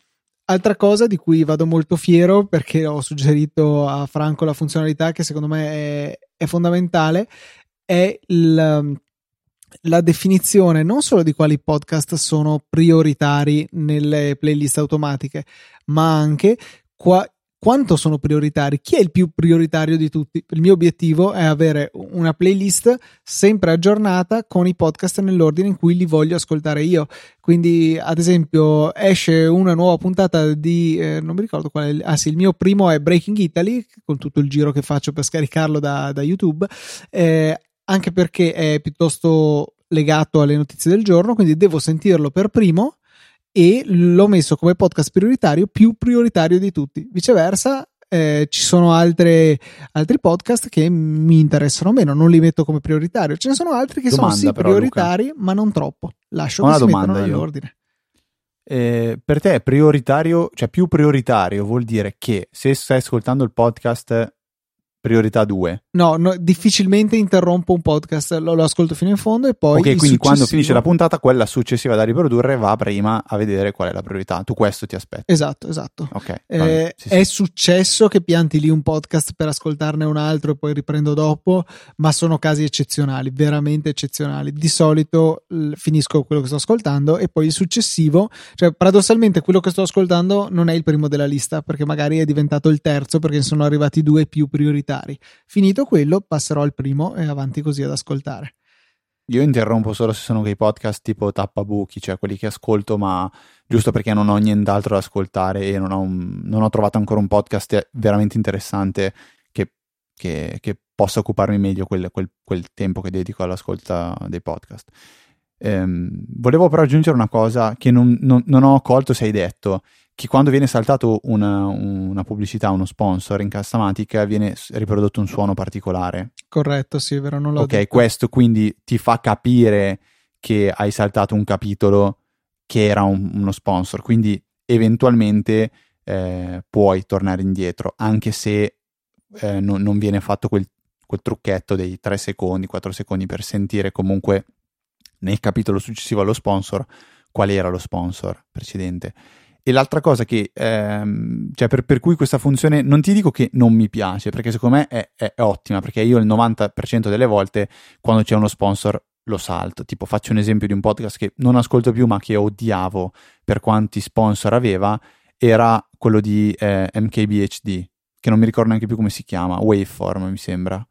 Altra cosa di cui vado molto fiero perché ho suggerito a Franco la funzionalità che secondo me è, è fondamentale è il, la definizione non solo di quali podcast sono prioritari nelle playlist automatiche, ma anche qua, quanto sono prioritari, chi è il più prioritario di tutti. Il mio obiettivo è avere una playlist sempre aggiornata con i podcast nell'ordine in cui li voglio ascoltare io. Quindi, ad esempio, esce una nuova puntata di eh, non mi ricordo qual è. Ah, sì, il mio primo è Breaking Italy, con tutto il giro che faccio per scaricarlo da, da YouTube. Eh, anche perché è piuttosto legato alle notizie del giorno, quindi devo sentirlo per primo e l'ho messo come podcast prioritario più prioritario di tutti. Viceversa, eh, ci sono altre, altri podcast che mi interessano meno, non li metto come prioritario. Ce ne sono altri che domanda, sono sì però, prioritari, Luca. ma non troppo. Lascio Una che si domanda nell'ordine. Eh, per te prioritario, cioè più prioritario vuol dire che se stai ascoltando il podcast priorità 2. No, no, difficilmente interrompo un podcast, lo, lo ascolto fino in fondo e poi. Ok, quindi quando successivo- finisce la puntata, quella successiva da riprodurre va prima a vedere qual è la priorità. Tu questo ti aspetti. Esatto, esatto. Ok. Eh, sì, sì. È successo che pianti lì un podcast per ascoltarne un altro e poi riprendo dopo, ma sono casi eccezionali, veramente eccezionali. Di solito l- finisco quello che sto ascoltando e poi il successivo, cioè paradossalmente quello che sto ascoltando non è il primo della lista perché magari è diventato il terzo perché sono arrivati due più prioritari. Finito quello, passerò al primo e avanti così ad ascoltare. Io interrompo solo se sono quei podcast tipo tappabuchi, cioè quelli che ascolto, ma giusto perché non ho nient'altro da ascoltare e non ho, un- non ho trovato ancora un podcast veramente interessante che, che- che possa occuparmi meglio quel, quel- quel tempo che dedico all'ascolto dei podcast. Ehm, volevo però aggiungere una cosa che non, non- non ho colto se hai detto, che quando viene saltato una, una pubblicità, uno sponsor in Castamatic viene riprodotto un suono particolare. Corretto, sì, è vero, non l'ho Ok, detto. questo quindi ti fa capire che hai saltato un capitolo che era un- uno sponsor, quindi eventualmente eh, puoi tornare indietro, anche se eh, non, non viene fatto quel, quel trucchetto dei 3 secondi, 4 secondi per sentire comunque nel capitolo successivo allo sponsor qual era lo sponsor precedente. E l'altra cosa che, ehm, cioè per, per cui questa funzione non ti dico che non mi piace, perché secondo me è, è- è ottima, perché io il 90% delle volte quando c'è uno sponsor lo salto. Tipo, faccio un esempio di un podcast che non ascolto più, ma che odiavo per quanti sponsor aveva, era quello di eh, MKBHD, che non mi ricordo neanche più come si chiama, Waveform mi sembra.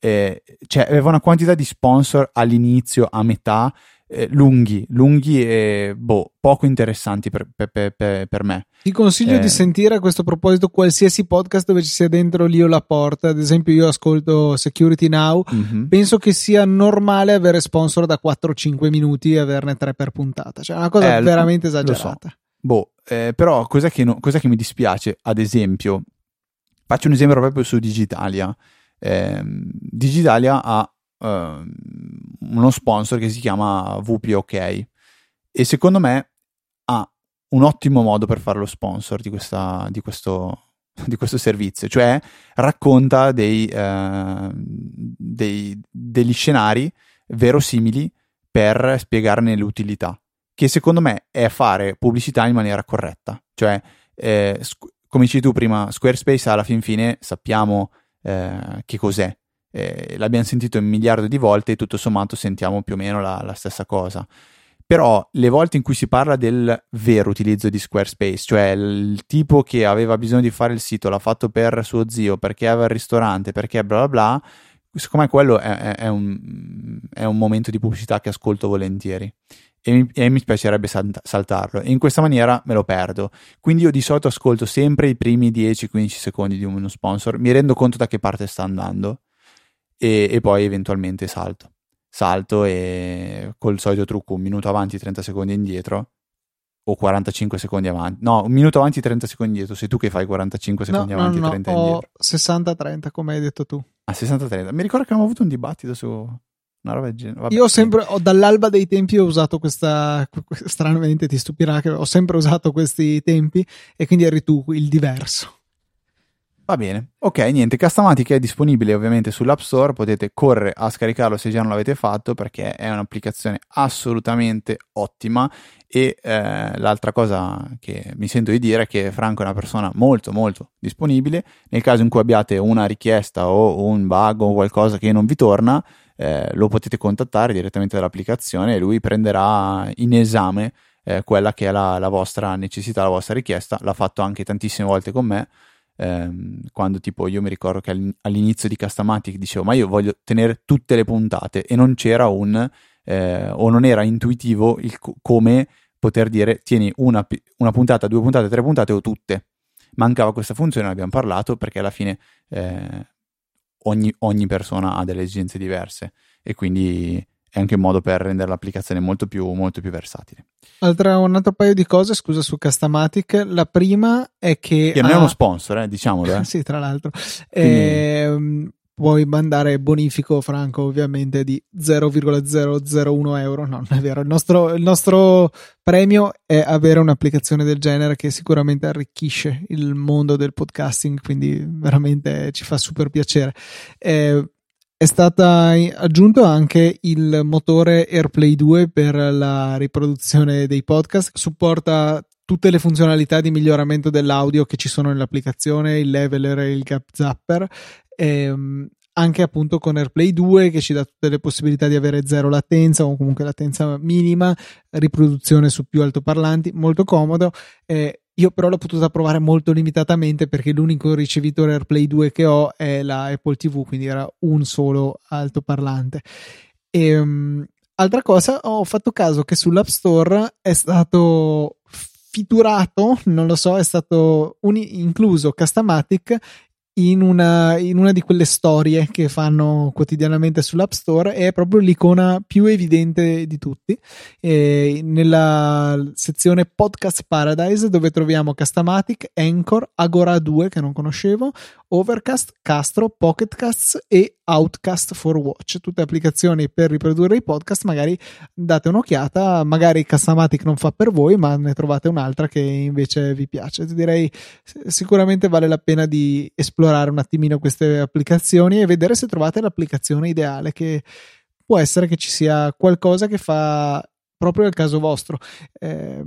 Eh, cioè, aveva una quantità di sponsor all'inizio, a metà, eh, lunghi, lunghi e boh, poco interessanti per, per- per- per- me. Ti consiglio Eh. di sentire a questo proposito qualsiasi podcast dove ci sia dentro Lio Laporta. Ad esempio, io ascolto Security Now. Mhm. Penso che sia normale avere sponsor da 4-5 minuti e averne 3 per puntata. Cioè, è una cosa Eh, lo- veramente lo so. esagerata. Boh, eh, però cos'è che, no- cos'è che mi dispiace? Ad esempio, faccio un esempio proprio su Digitalia. Ehm, Digitalia ha ehm, uno sponsor che si chiama VPOK e secondo me ha un ottimo modo per fare lo sponsor di, questa, di, questo, di questo servizio, cioè racconta dei, ehm, dei- degli scenari verosimili per spiegarne l'utilità che secondo me è fare pubblicità in maniera corretta. Cioè, eh, squ- come dici tu prima, Squarespace alla fin fine sappiamo eh, che cos'è. Eh, l'abbiamo sentito un miliardo di volte e tutto sommato sentiamo più o meno la, la stessa cosa. Però le volte in cui si parla del vero utilizzo di Squarespace, cioè il tipo che aveva bisogno di fare il sito, l'ha fatto per suo zio, perché aveva il ristorante, perché bla bla bla, secondo me quello è, è- un, è un momento di pubblicità che ascolto volentieri e mi, e mi piacerebbe salt- saltarlo e in questa maniera me lo perdo quindi io di solito ascolto sempre i primi 10-15 secondi di uno sponsor mi rendo conto da che parte sta andando e, e poi eventualmente salto salto e col solito trucco un minuto avanti 30 secondi indietro o 45 secondi avanti. No, un minuto avanti, 30 secondi indietro. Sei tu che fai 45 secondi no, avanti no, e 30 no, indietro. 60-30, come hai detto tu. Ah, 60-30. Mi ricordo che abbiamo avuto un dibattito su una roba del genere. Vabbè, Io sempre, ho, dall'alba dei tempi ho usato questa, stranamente ti stupirà che ho sempre usato questi tempi e quindi eri tu il diverso. Va bene, ok, niente, Castamatic è disponibile ovviamente sull'App Store, potete correre a scaricarlo se già non l'avete fatto perché è un'applicazione assolutamente ottima e eh, l'altra cosa che mi sento di dire è che Franco è una persona molto molto disponibile, nel caso in cui abbiate una richiesta o un bug o qualcosa che non vi torna, eh, lo potete contattare direttamente dall'applicazione e lui prenderà in esame eh, quella che è la, la vostra necessità, la vostra richiesta, l'ha fatto anche tantissime volte con me ehm, quando tipo io mi ricordo che all'inizio di Castamatic dicevo ma io voglio tenere tutte le puntate e non c'era un eh, o non era intuitivo il co- come poter dire tieni una, una, puntata, due puntate, tre puntate o tutte. Mancava questa funzione, ne abbiamo parlato perché alla fine eh, ogni, ogni persona ha delle esigenze diverse e quindi è anche un modo per rendere l'applicazione molto più, molto più versatile. Altra, un altro paio di cose, scusa, su Castamatic. La prima è che. Che non ha... è uno sponsor, eh, diciamolo. Eh. *laughs* sì, tra l'altro. Quindi... Eh, puoi mandare bonifico franco ovviamente di 0,001 euro. No non è vero. Il nostro, il nostro, premio è avere un'applicazione del genere che sicuramente arricchisce il mondo del podcasting quindi veramente ci fa super piacere. Eh, è stata aggiunto anche il motore AirPlay 2 per la riproduzione dei podcast, supporta tutte le funzionalità di miglioramento dell'audio che ci sono nell'applicazione, il leveler e il gap zapper. Ehm, anche appunto con AirPlay 2 che ci dà tutte le possibilità di avere zero latenza o comunque latenza minima, riproduzione su più altoparlanti, molto comodo. Eh, io però l'ho potuta provare molto limitatamente perché l'unico ricevitore AirPlay 2 che ho è la Apple TV, quindi era un solo altoparlante. E, um, altra cosa, ho fatto caso che sull'App Store è stato fiturato, non lo so, è stato un, incluso Castamatic in una, in una, di quelle storie che fanno quotidianamente sull'App Store è proprio l'icona più evidente di tutti. E nella sezione Podcast Paradise dove troviamo Castamatic, Anchor, Agora 2 che non conoscevo, Overcast, Castro, Pocketcasts e Outcast for Watch, tutte applicazioni per riprodurre i podcast, magari date un'occhiata, magari Castamatic non fa per voi, ma ne trovate un'altra che invece vi piace. Direi sicuramente vale la pena di esplorare un attimino queste applicazioni e vedere se trovate l'applicazione ideale che può essere che ci sia qualcosa che fa proprio il caso vostro. Eh,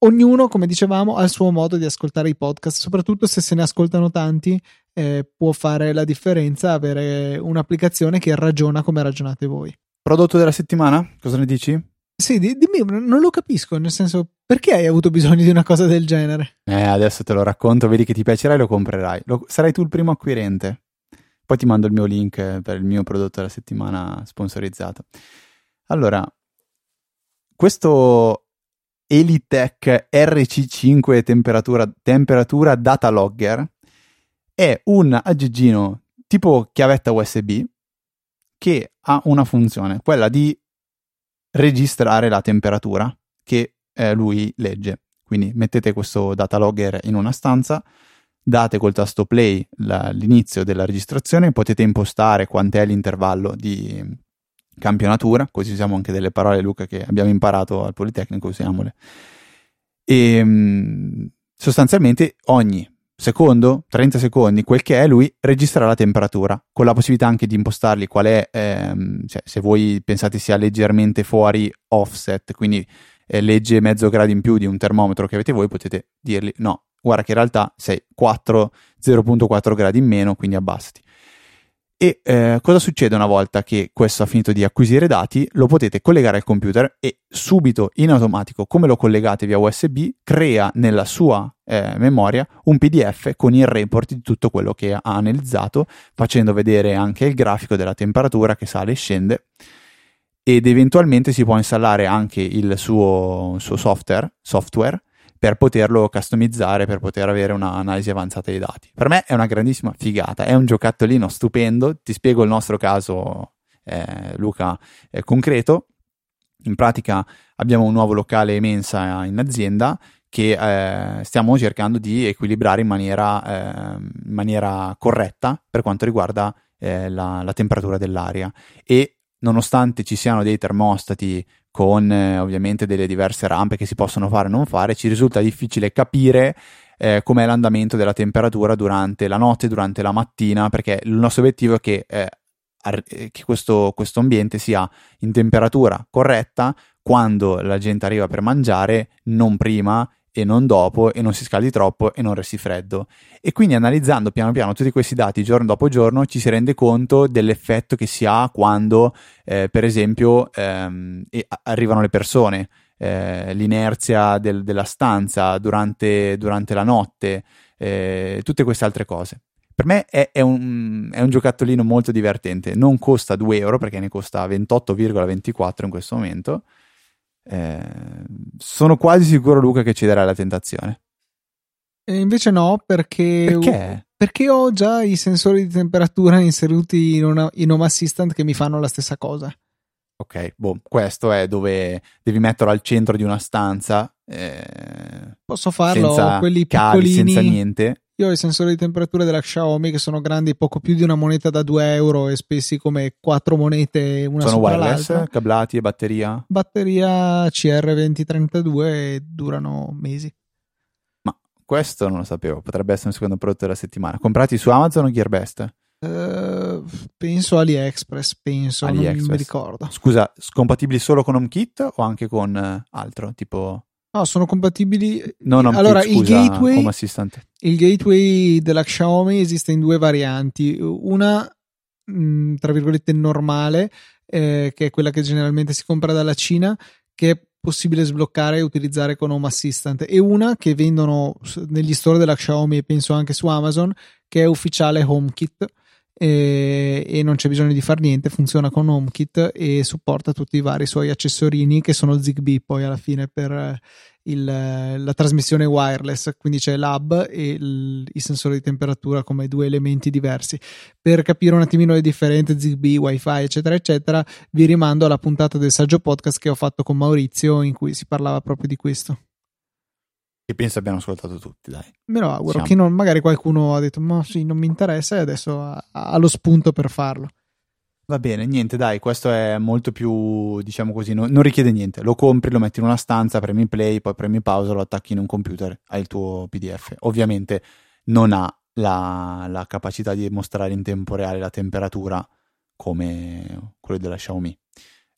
ognuno, come dicevamo, ha il suo modo di ascoltare i podcast, soprattutto se se ne ascoltano tanti, eh, può fare la differenza avere un'applicazione che ragiona come ragionate voi. Prodotto della settimana? Cosa ne dici? Sì, dimmi, non lo capisco, nel senso, perché hai avuto bisogno di una cosa del genere? Eh, adesso te lo racconto, vedi che ti piacerà e lo comprerai. Lo, sarai tu il primo acquirente. Poi ti mando il mio link per il mio prodotto della settimana sponsorizzato. Allora, questo Elitech RC5 temperatura, temperatura data logger è un aggeggino tipo chiavetta USB che ha una funzione, quella di registrare la temperatura che eh, lui legge. Quindi mettete questo data logger in una stanza, date col tasto play la, l'inizio della registrazione, potete impostare quant'è l'intervallo di campionatura, così usiamo anche delle parole, Luca, che abbiamo imparato al Politecnico, usiamole. E ehm, sostanzialmente ogni secondo, 30 secondi, quel che è, lui registrerà la temperatura, con la possibilità anche di impostarli qual è, ehm, cioè, se voi pensate sia leggermente fuori offset, quindi eh, legge mezzo grado in più di un termometro che avete voi, potete dirgli no, guarda che in realtà sei 4, 0.4 gradi in meno, quindi abbassati. E eh, cosa succede una volta che questo ha finito di acquisire dati? Lo potete collegare al computer e subito in automatico, come lo collegate via USB, crea nella sua eh, memoria un PDF con il report di tutto quello che ha analizzato, facendo vedere anche il grafico della temperatura che sale e scende. Ed eventualmente si può installare anche il suo, suo software, software per poterlo customizzare, per poter avere un'analisi avanzata dei dati. Per me è una grandissima figata, è un giocattolino stupendo, ti spiego il nostro caso, eh, Luca, eh, concreto. In pratica abbiamo un nuovo locale mensa in azienda che eh, stiamo cercando di equilibrare in maniera, eh, in maniera corretta per quanto riguarda eh, la, la, temperatura dell'aria e nonostante ci siano dei termostati con eh, ovviamente delle diverse rampe che si possono fare o non fare, ci risulta difficile capire eh, com'è l'andamento della temperatura durante la notte, durante la mattina, perché il nostro obiettivo è che, eh, che questo, questo ambiente sia in temperatura corretta quando la gente arriva per mangiare, non prima e non dopo e non si scaldi troppo e non resti freddo. E quindi analizzando piano piano tutti questi dati giorno dopo giorno ci si rende conto dell'effetto che si ha quando eh, per esempio ehm, arrivano le persone, eh, l'inerzia del, della stanza durante, durante la notte, eh, tutte queste altre cose. Per me è, è, un, è, un, giocattolino molto divertente, non costa 2 euro perché ne costa 28,24 in questo momento eh, sono quasi sicuro, Luca, che ci darà la tentazione. E invece no, perché, perché? perché ho già i sensori di temperatura inseriti in, una, in Home Assistant che mi fanno la stessa cosa. Ok, boh, questo è dove devi metterlo al centro di una stanza. Eh, Posso farlo, quelli cavi, piccolini. senza niente. Io ho i sensori di temperatura della Xiaomi che sono grandi poco più di una moneta da 2 euro e spessi come quattro monete una sono sopra wireless, l'altra. cablati e batteria? Batteria CR2032 e durano mesi. Ma questo non lo sapevo, potrebbe essere un secondo prodotto della settimana. Comprati su Amazon o Gearbest? Uh, penso AliExpress, penso, AliExpress. non mi ricordo. Scusa, compatibili solo con HomeKit o anche con uh, altro, tipo No, sono compatibili. No, no, allora, scusa, il gateway, il gateway della Xiaomi esiste in due varianti. Una, mh, mm, tra virgolette, normale, eh, che è quella che generalmente si compra dalla Cina, che è possibile sbloccare e utilizzare con Home Assistant, e una che vendono negli store della Xiaomi e penso anche su Amazon, che è ufficiale HomeKit e, e, non c'è bisogno di fare niente, funziona con HomeKit e supporta tutti i vari suoi accessorini che sono Zigbee poi alla fine per il, la trasmissione wireless, quindi c'è l'hub e il, i sensori di temperatura come due elementi diversi. Per capire un attimino le differenze Zigbee, Wi-Fi, eccetera, eccetera, vi rimando alla puntata del saggio podcast che ho fatto con Maurizio in cui si parlava proprio di questo. Che penso abbiano ascoltato tutti, dai. Me lo auguro. Siamo. Che non, magari qualcuno ha detto, ma sì, non mi interessa e adesso ha, ha lo spunto per farlo. Va bene, niente, dai, questo è molto più, diciamo così, no, non richiede niente. Lo compri, lo metti in una stanza, premi play, poi premi pausa, lo attacchi in un computer, hai il tuo PDF. Ovviamente non ha la, la capacità di mostrare in tempo reale la temperatura come quello della Xiaomi.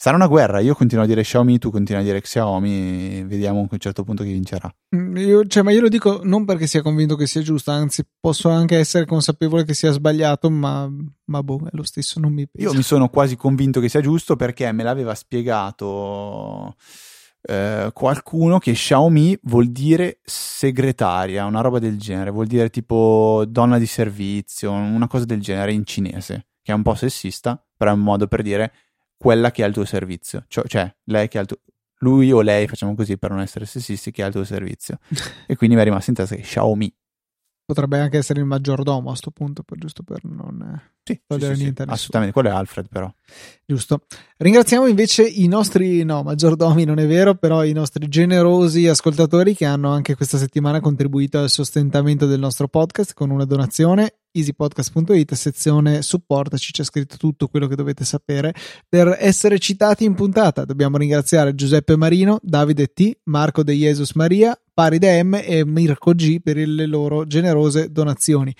Sarà una guerra, io continuo a dire Xiaomi, tu continui a dire Xiaomi, vediamo a un certo punto chi vincerà. Mm, io, cioè, ma io lo dico non perché sia convinto che sia giusto, anzi posso anche essere consapevole che sia sbagliato, ma, ma boh, è lo stesso, non mi pesa. Io mi sono quasi convinto che sia giusto perché me l'aveva spiegato eh, qualcuno che Xiaomi vuol dire segretaria, una roba del genere, vuol dire tipo donna di servizio, una cosa del genere in cinese, che è un po' sessista, però è un modo per dire quella che ha il tuo servizio, cioè, cioè lei che ha il tuo lui o lei, facciamo così per non essere sessisti, che ha il tuo servizio. *laughs* e quindi mi è rimasto in testa che Xiaomi. Potrebbe anche essere il maggiordomo a questo punto, per, giusto per non eh, sì, togliere sì, niente sì, Assolutamente, quello è Alfred però. Giusto. Ringraziamo invece i nostri, no, maggiordomi non è vero, però i nostri generosi ascoltatori che hanno anche questa settimana contribuito al sostentamento del nostro podcast con una donazione easypodcast.it, sezione supportaci, c'è scritto tutto quello che dovete sapere per essere citati in puntata. Dobbiamo ringraziare Giuseppe Marino, Davide T, Marco De Jesus Maria, Paride M e Mirko G per le loro generose donazioni.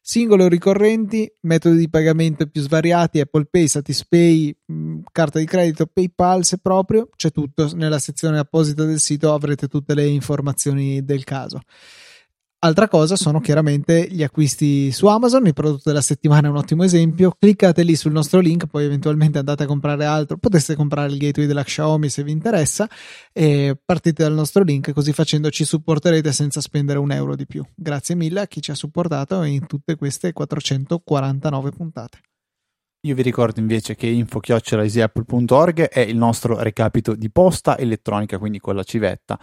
Singole o ricorrenti, metodi di pagamento più svariati, Apple Pay, Satispay, mm, carta di credito, PayPal se proprio, c'è tutto nella sezione apposita del sito, avrete tutte le informazioni del caso. Altra cosa sono chiaramente gli acquisti su Amazon, il prodotto della settimana è un ottimo esempio, cliccate lì sul nostro link, poi eventualmente andate a comprare altro, poteste comprare il gateway della Xiaomi se vi interessa e partite dal nostro link, così facendo ci supporterete senza spendere un euro di più. Grazie mille a chi ci ha supportato in tutte queste 449 puntate. Io vi ricordo invece che info-easyapple.org è il nostro recapito di posta elettronica, quindi con la civetta,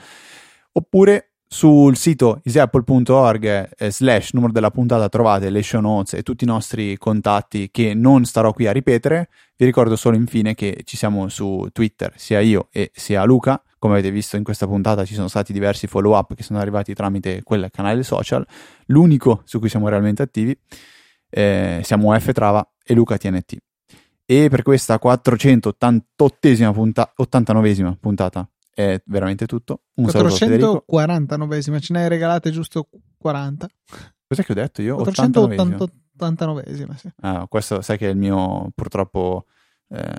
oppure Sul sito easyapple.org eh, slash numero della puntata trovate le show notes e tutti i nostri contatti che non starò qui a ripetere. Vi ricordo solo infine che ci siamo su Twitter, sia io e sia Luca. Come avete visto in questa puntata ci sono stati diversi follow up che sono arrivati tramite quel canale social. L'unico su cui siamo realmente attivi eh, siamo F Trava e Luca TNT. E per questa 488esima punta- 89esima puntata è veramente tutto. Un 449esima, ce ne hai regalate giusto 40. Cos'è che ho detto io? 489esima, sì. Ah, questo sai che è il mio purtroppo eh,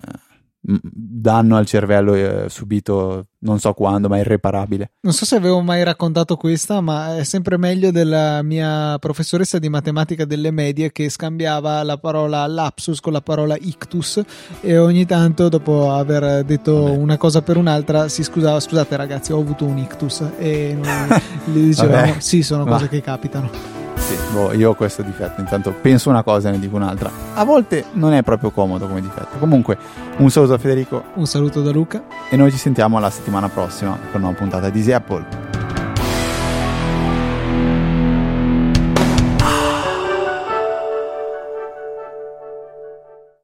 danno al cervello eh, subito non so quando, ma irreparabile. Non so se avevo mai raccontato questa, ma è sempre meglio della mia professoressa di matematica delle medie che scambiava la parola lapsus con la parola ictus e ogni tanto dopo aver detto Vabbè. una cosa per un'altra si scusava, scusate ragazzi, ho avuto un ictus e *laughs* gli dicevamo sì, sono cose che capitano. Sì, boh, io ho questo difetto. Intanto penso una cosa e ne dico un'altra. A volte non è proprio comodo come difetto. Comunque, un saluto da Federico. Un saluto da Luca. E noi ci sentiamo la settimana prossima per una nuova puntata di Easy Apple.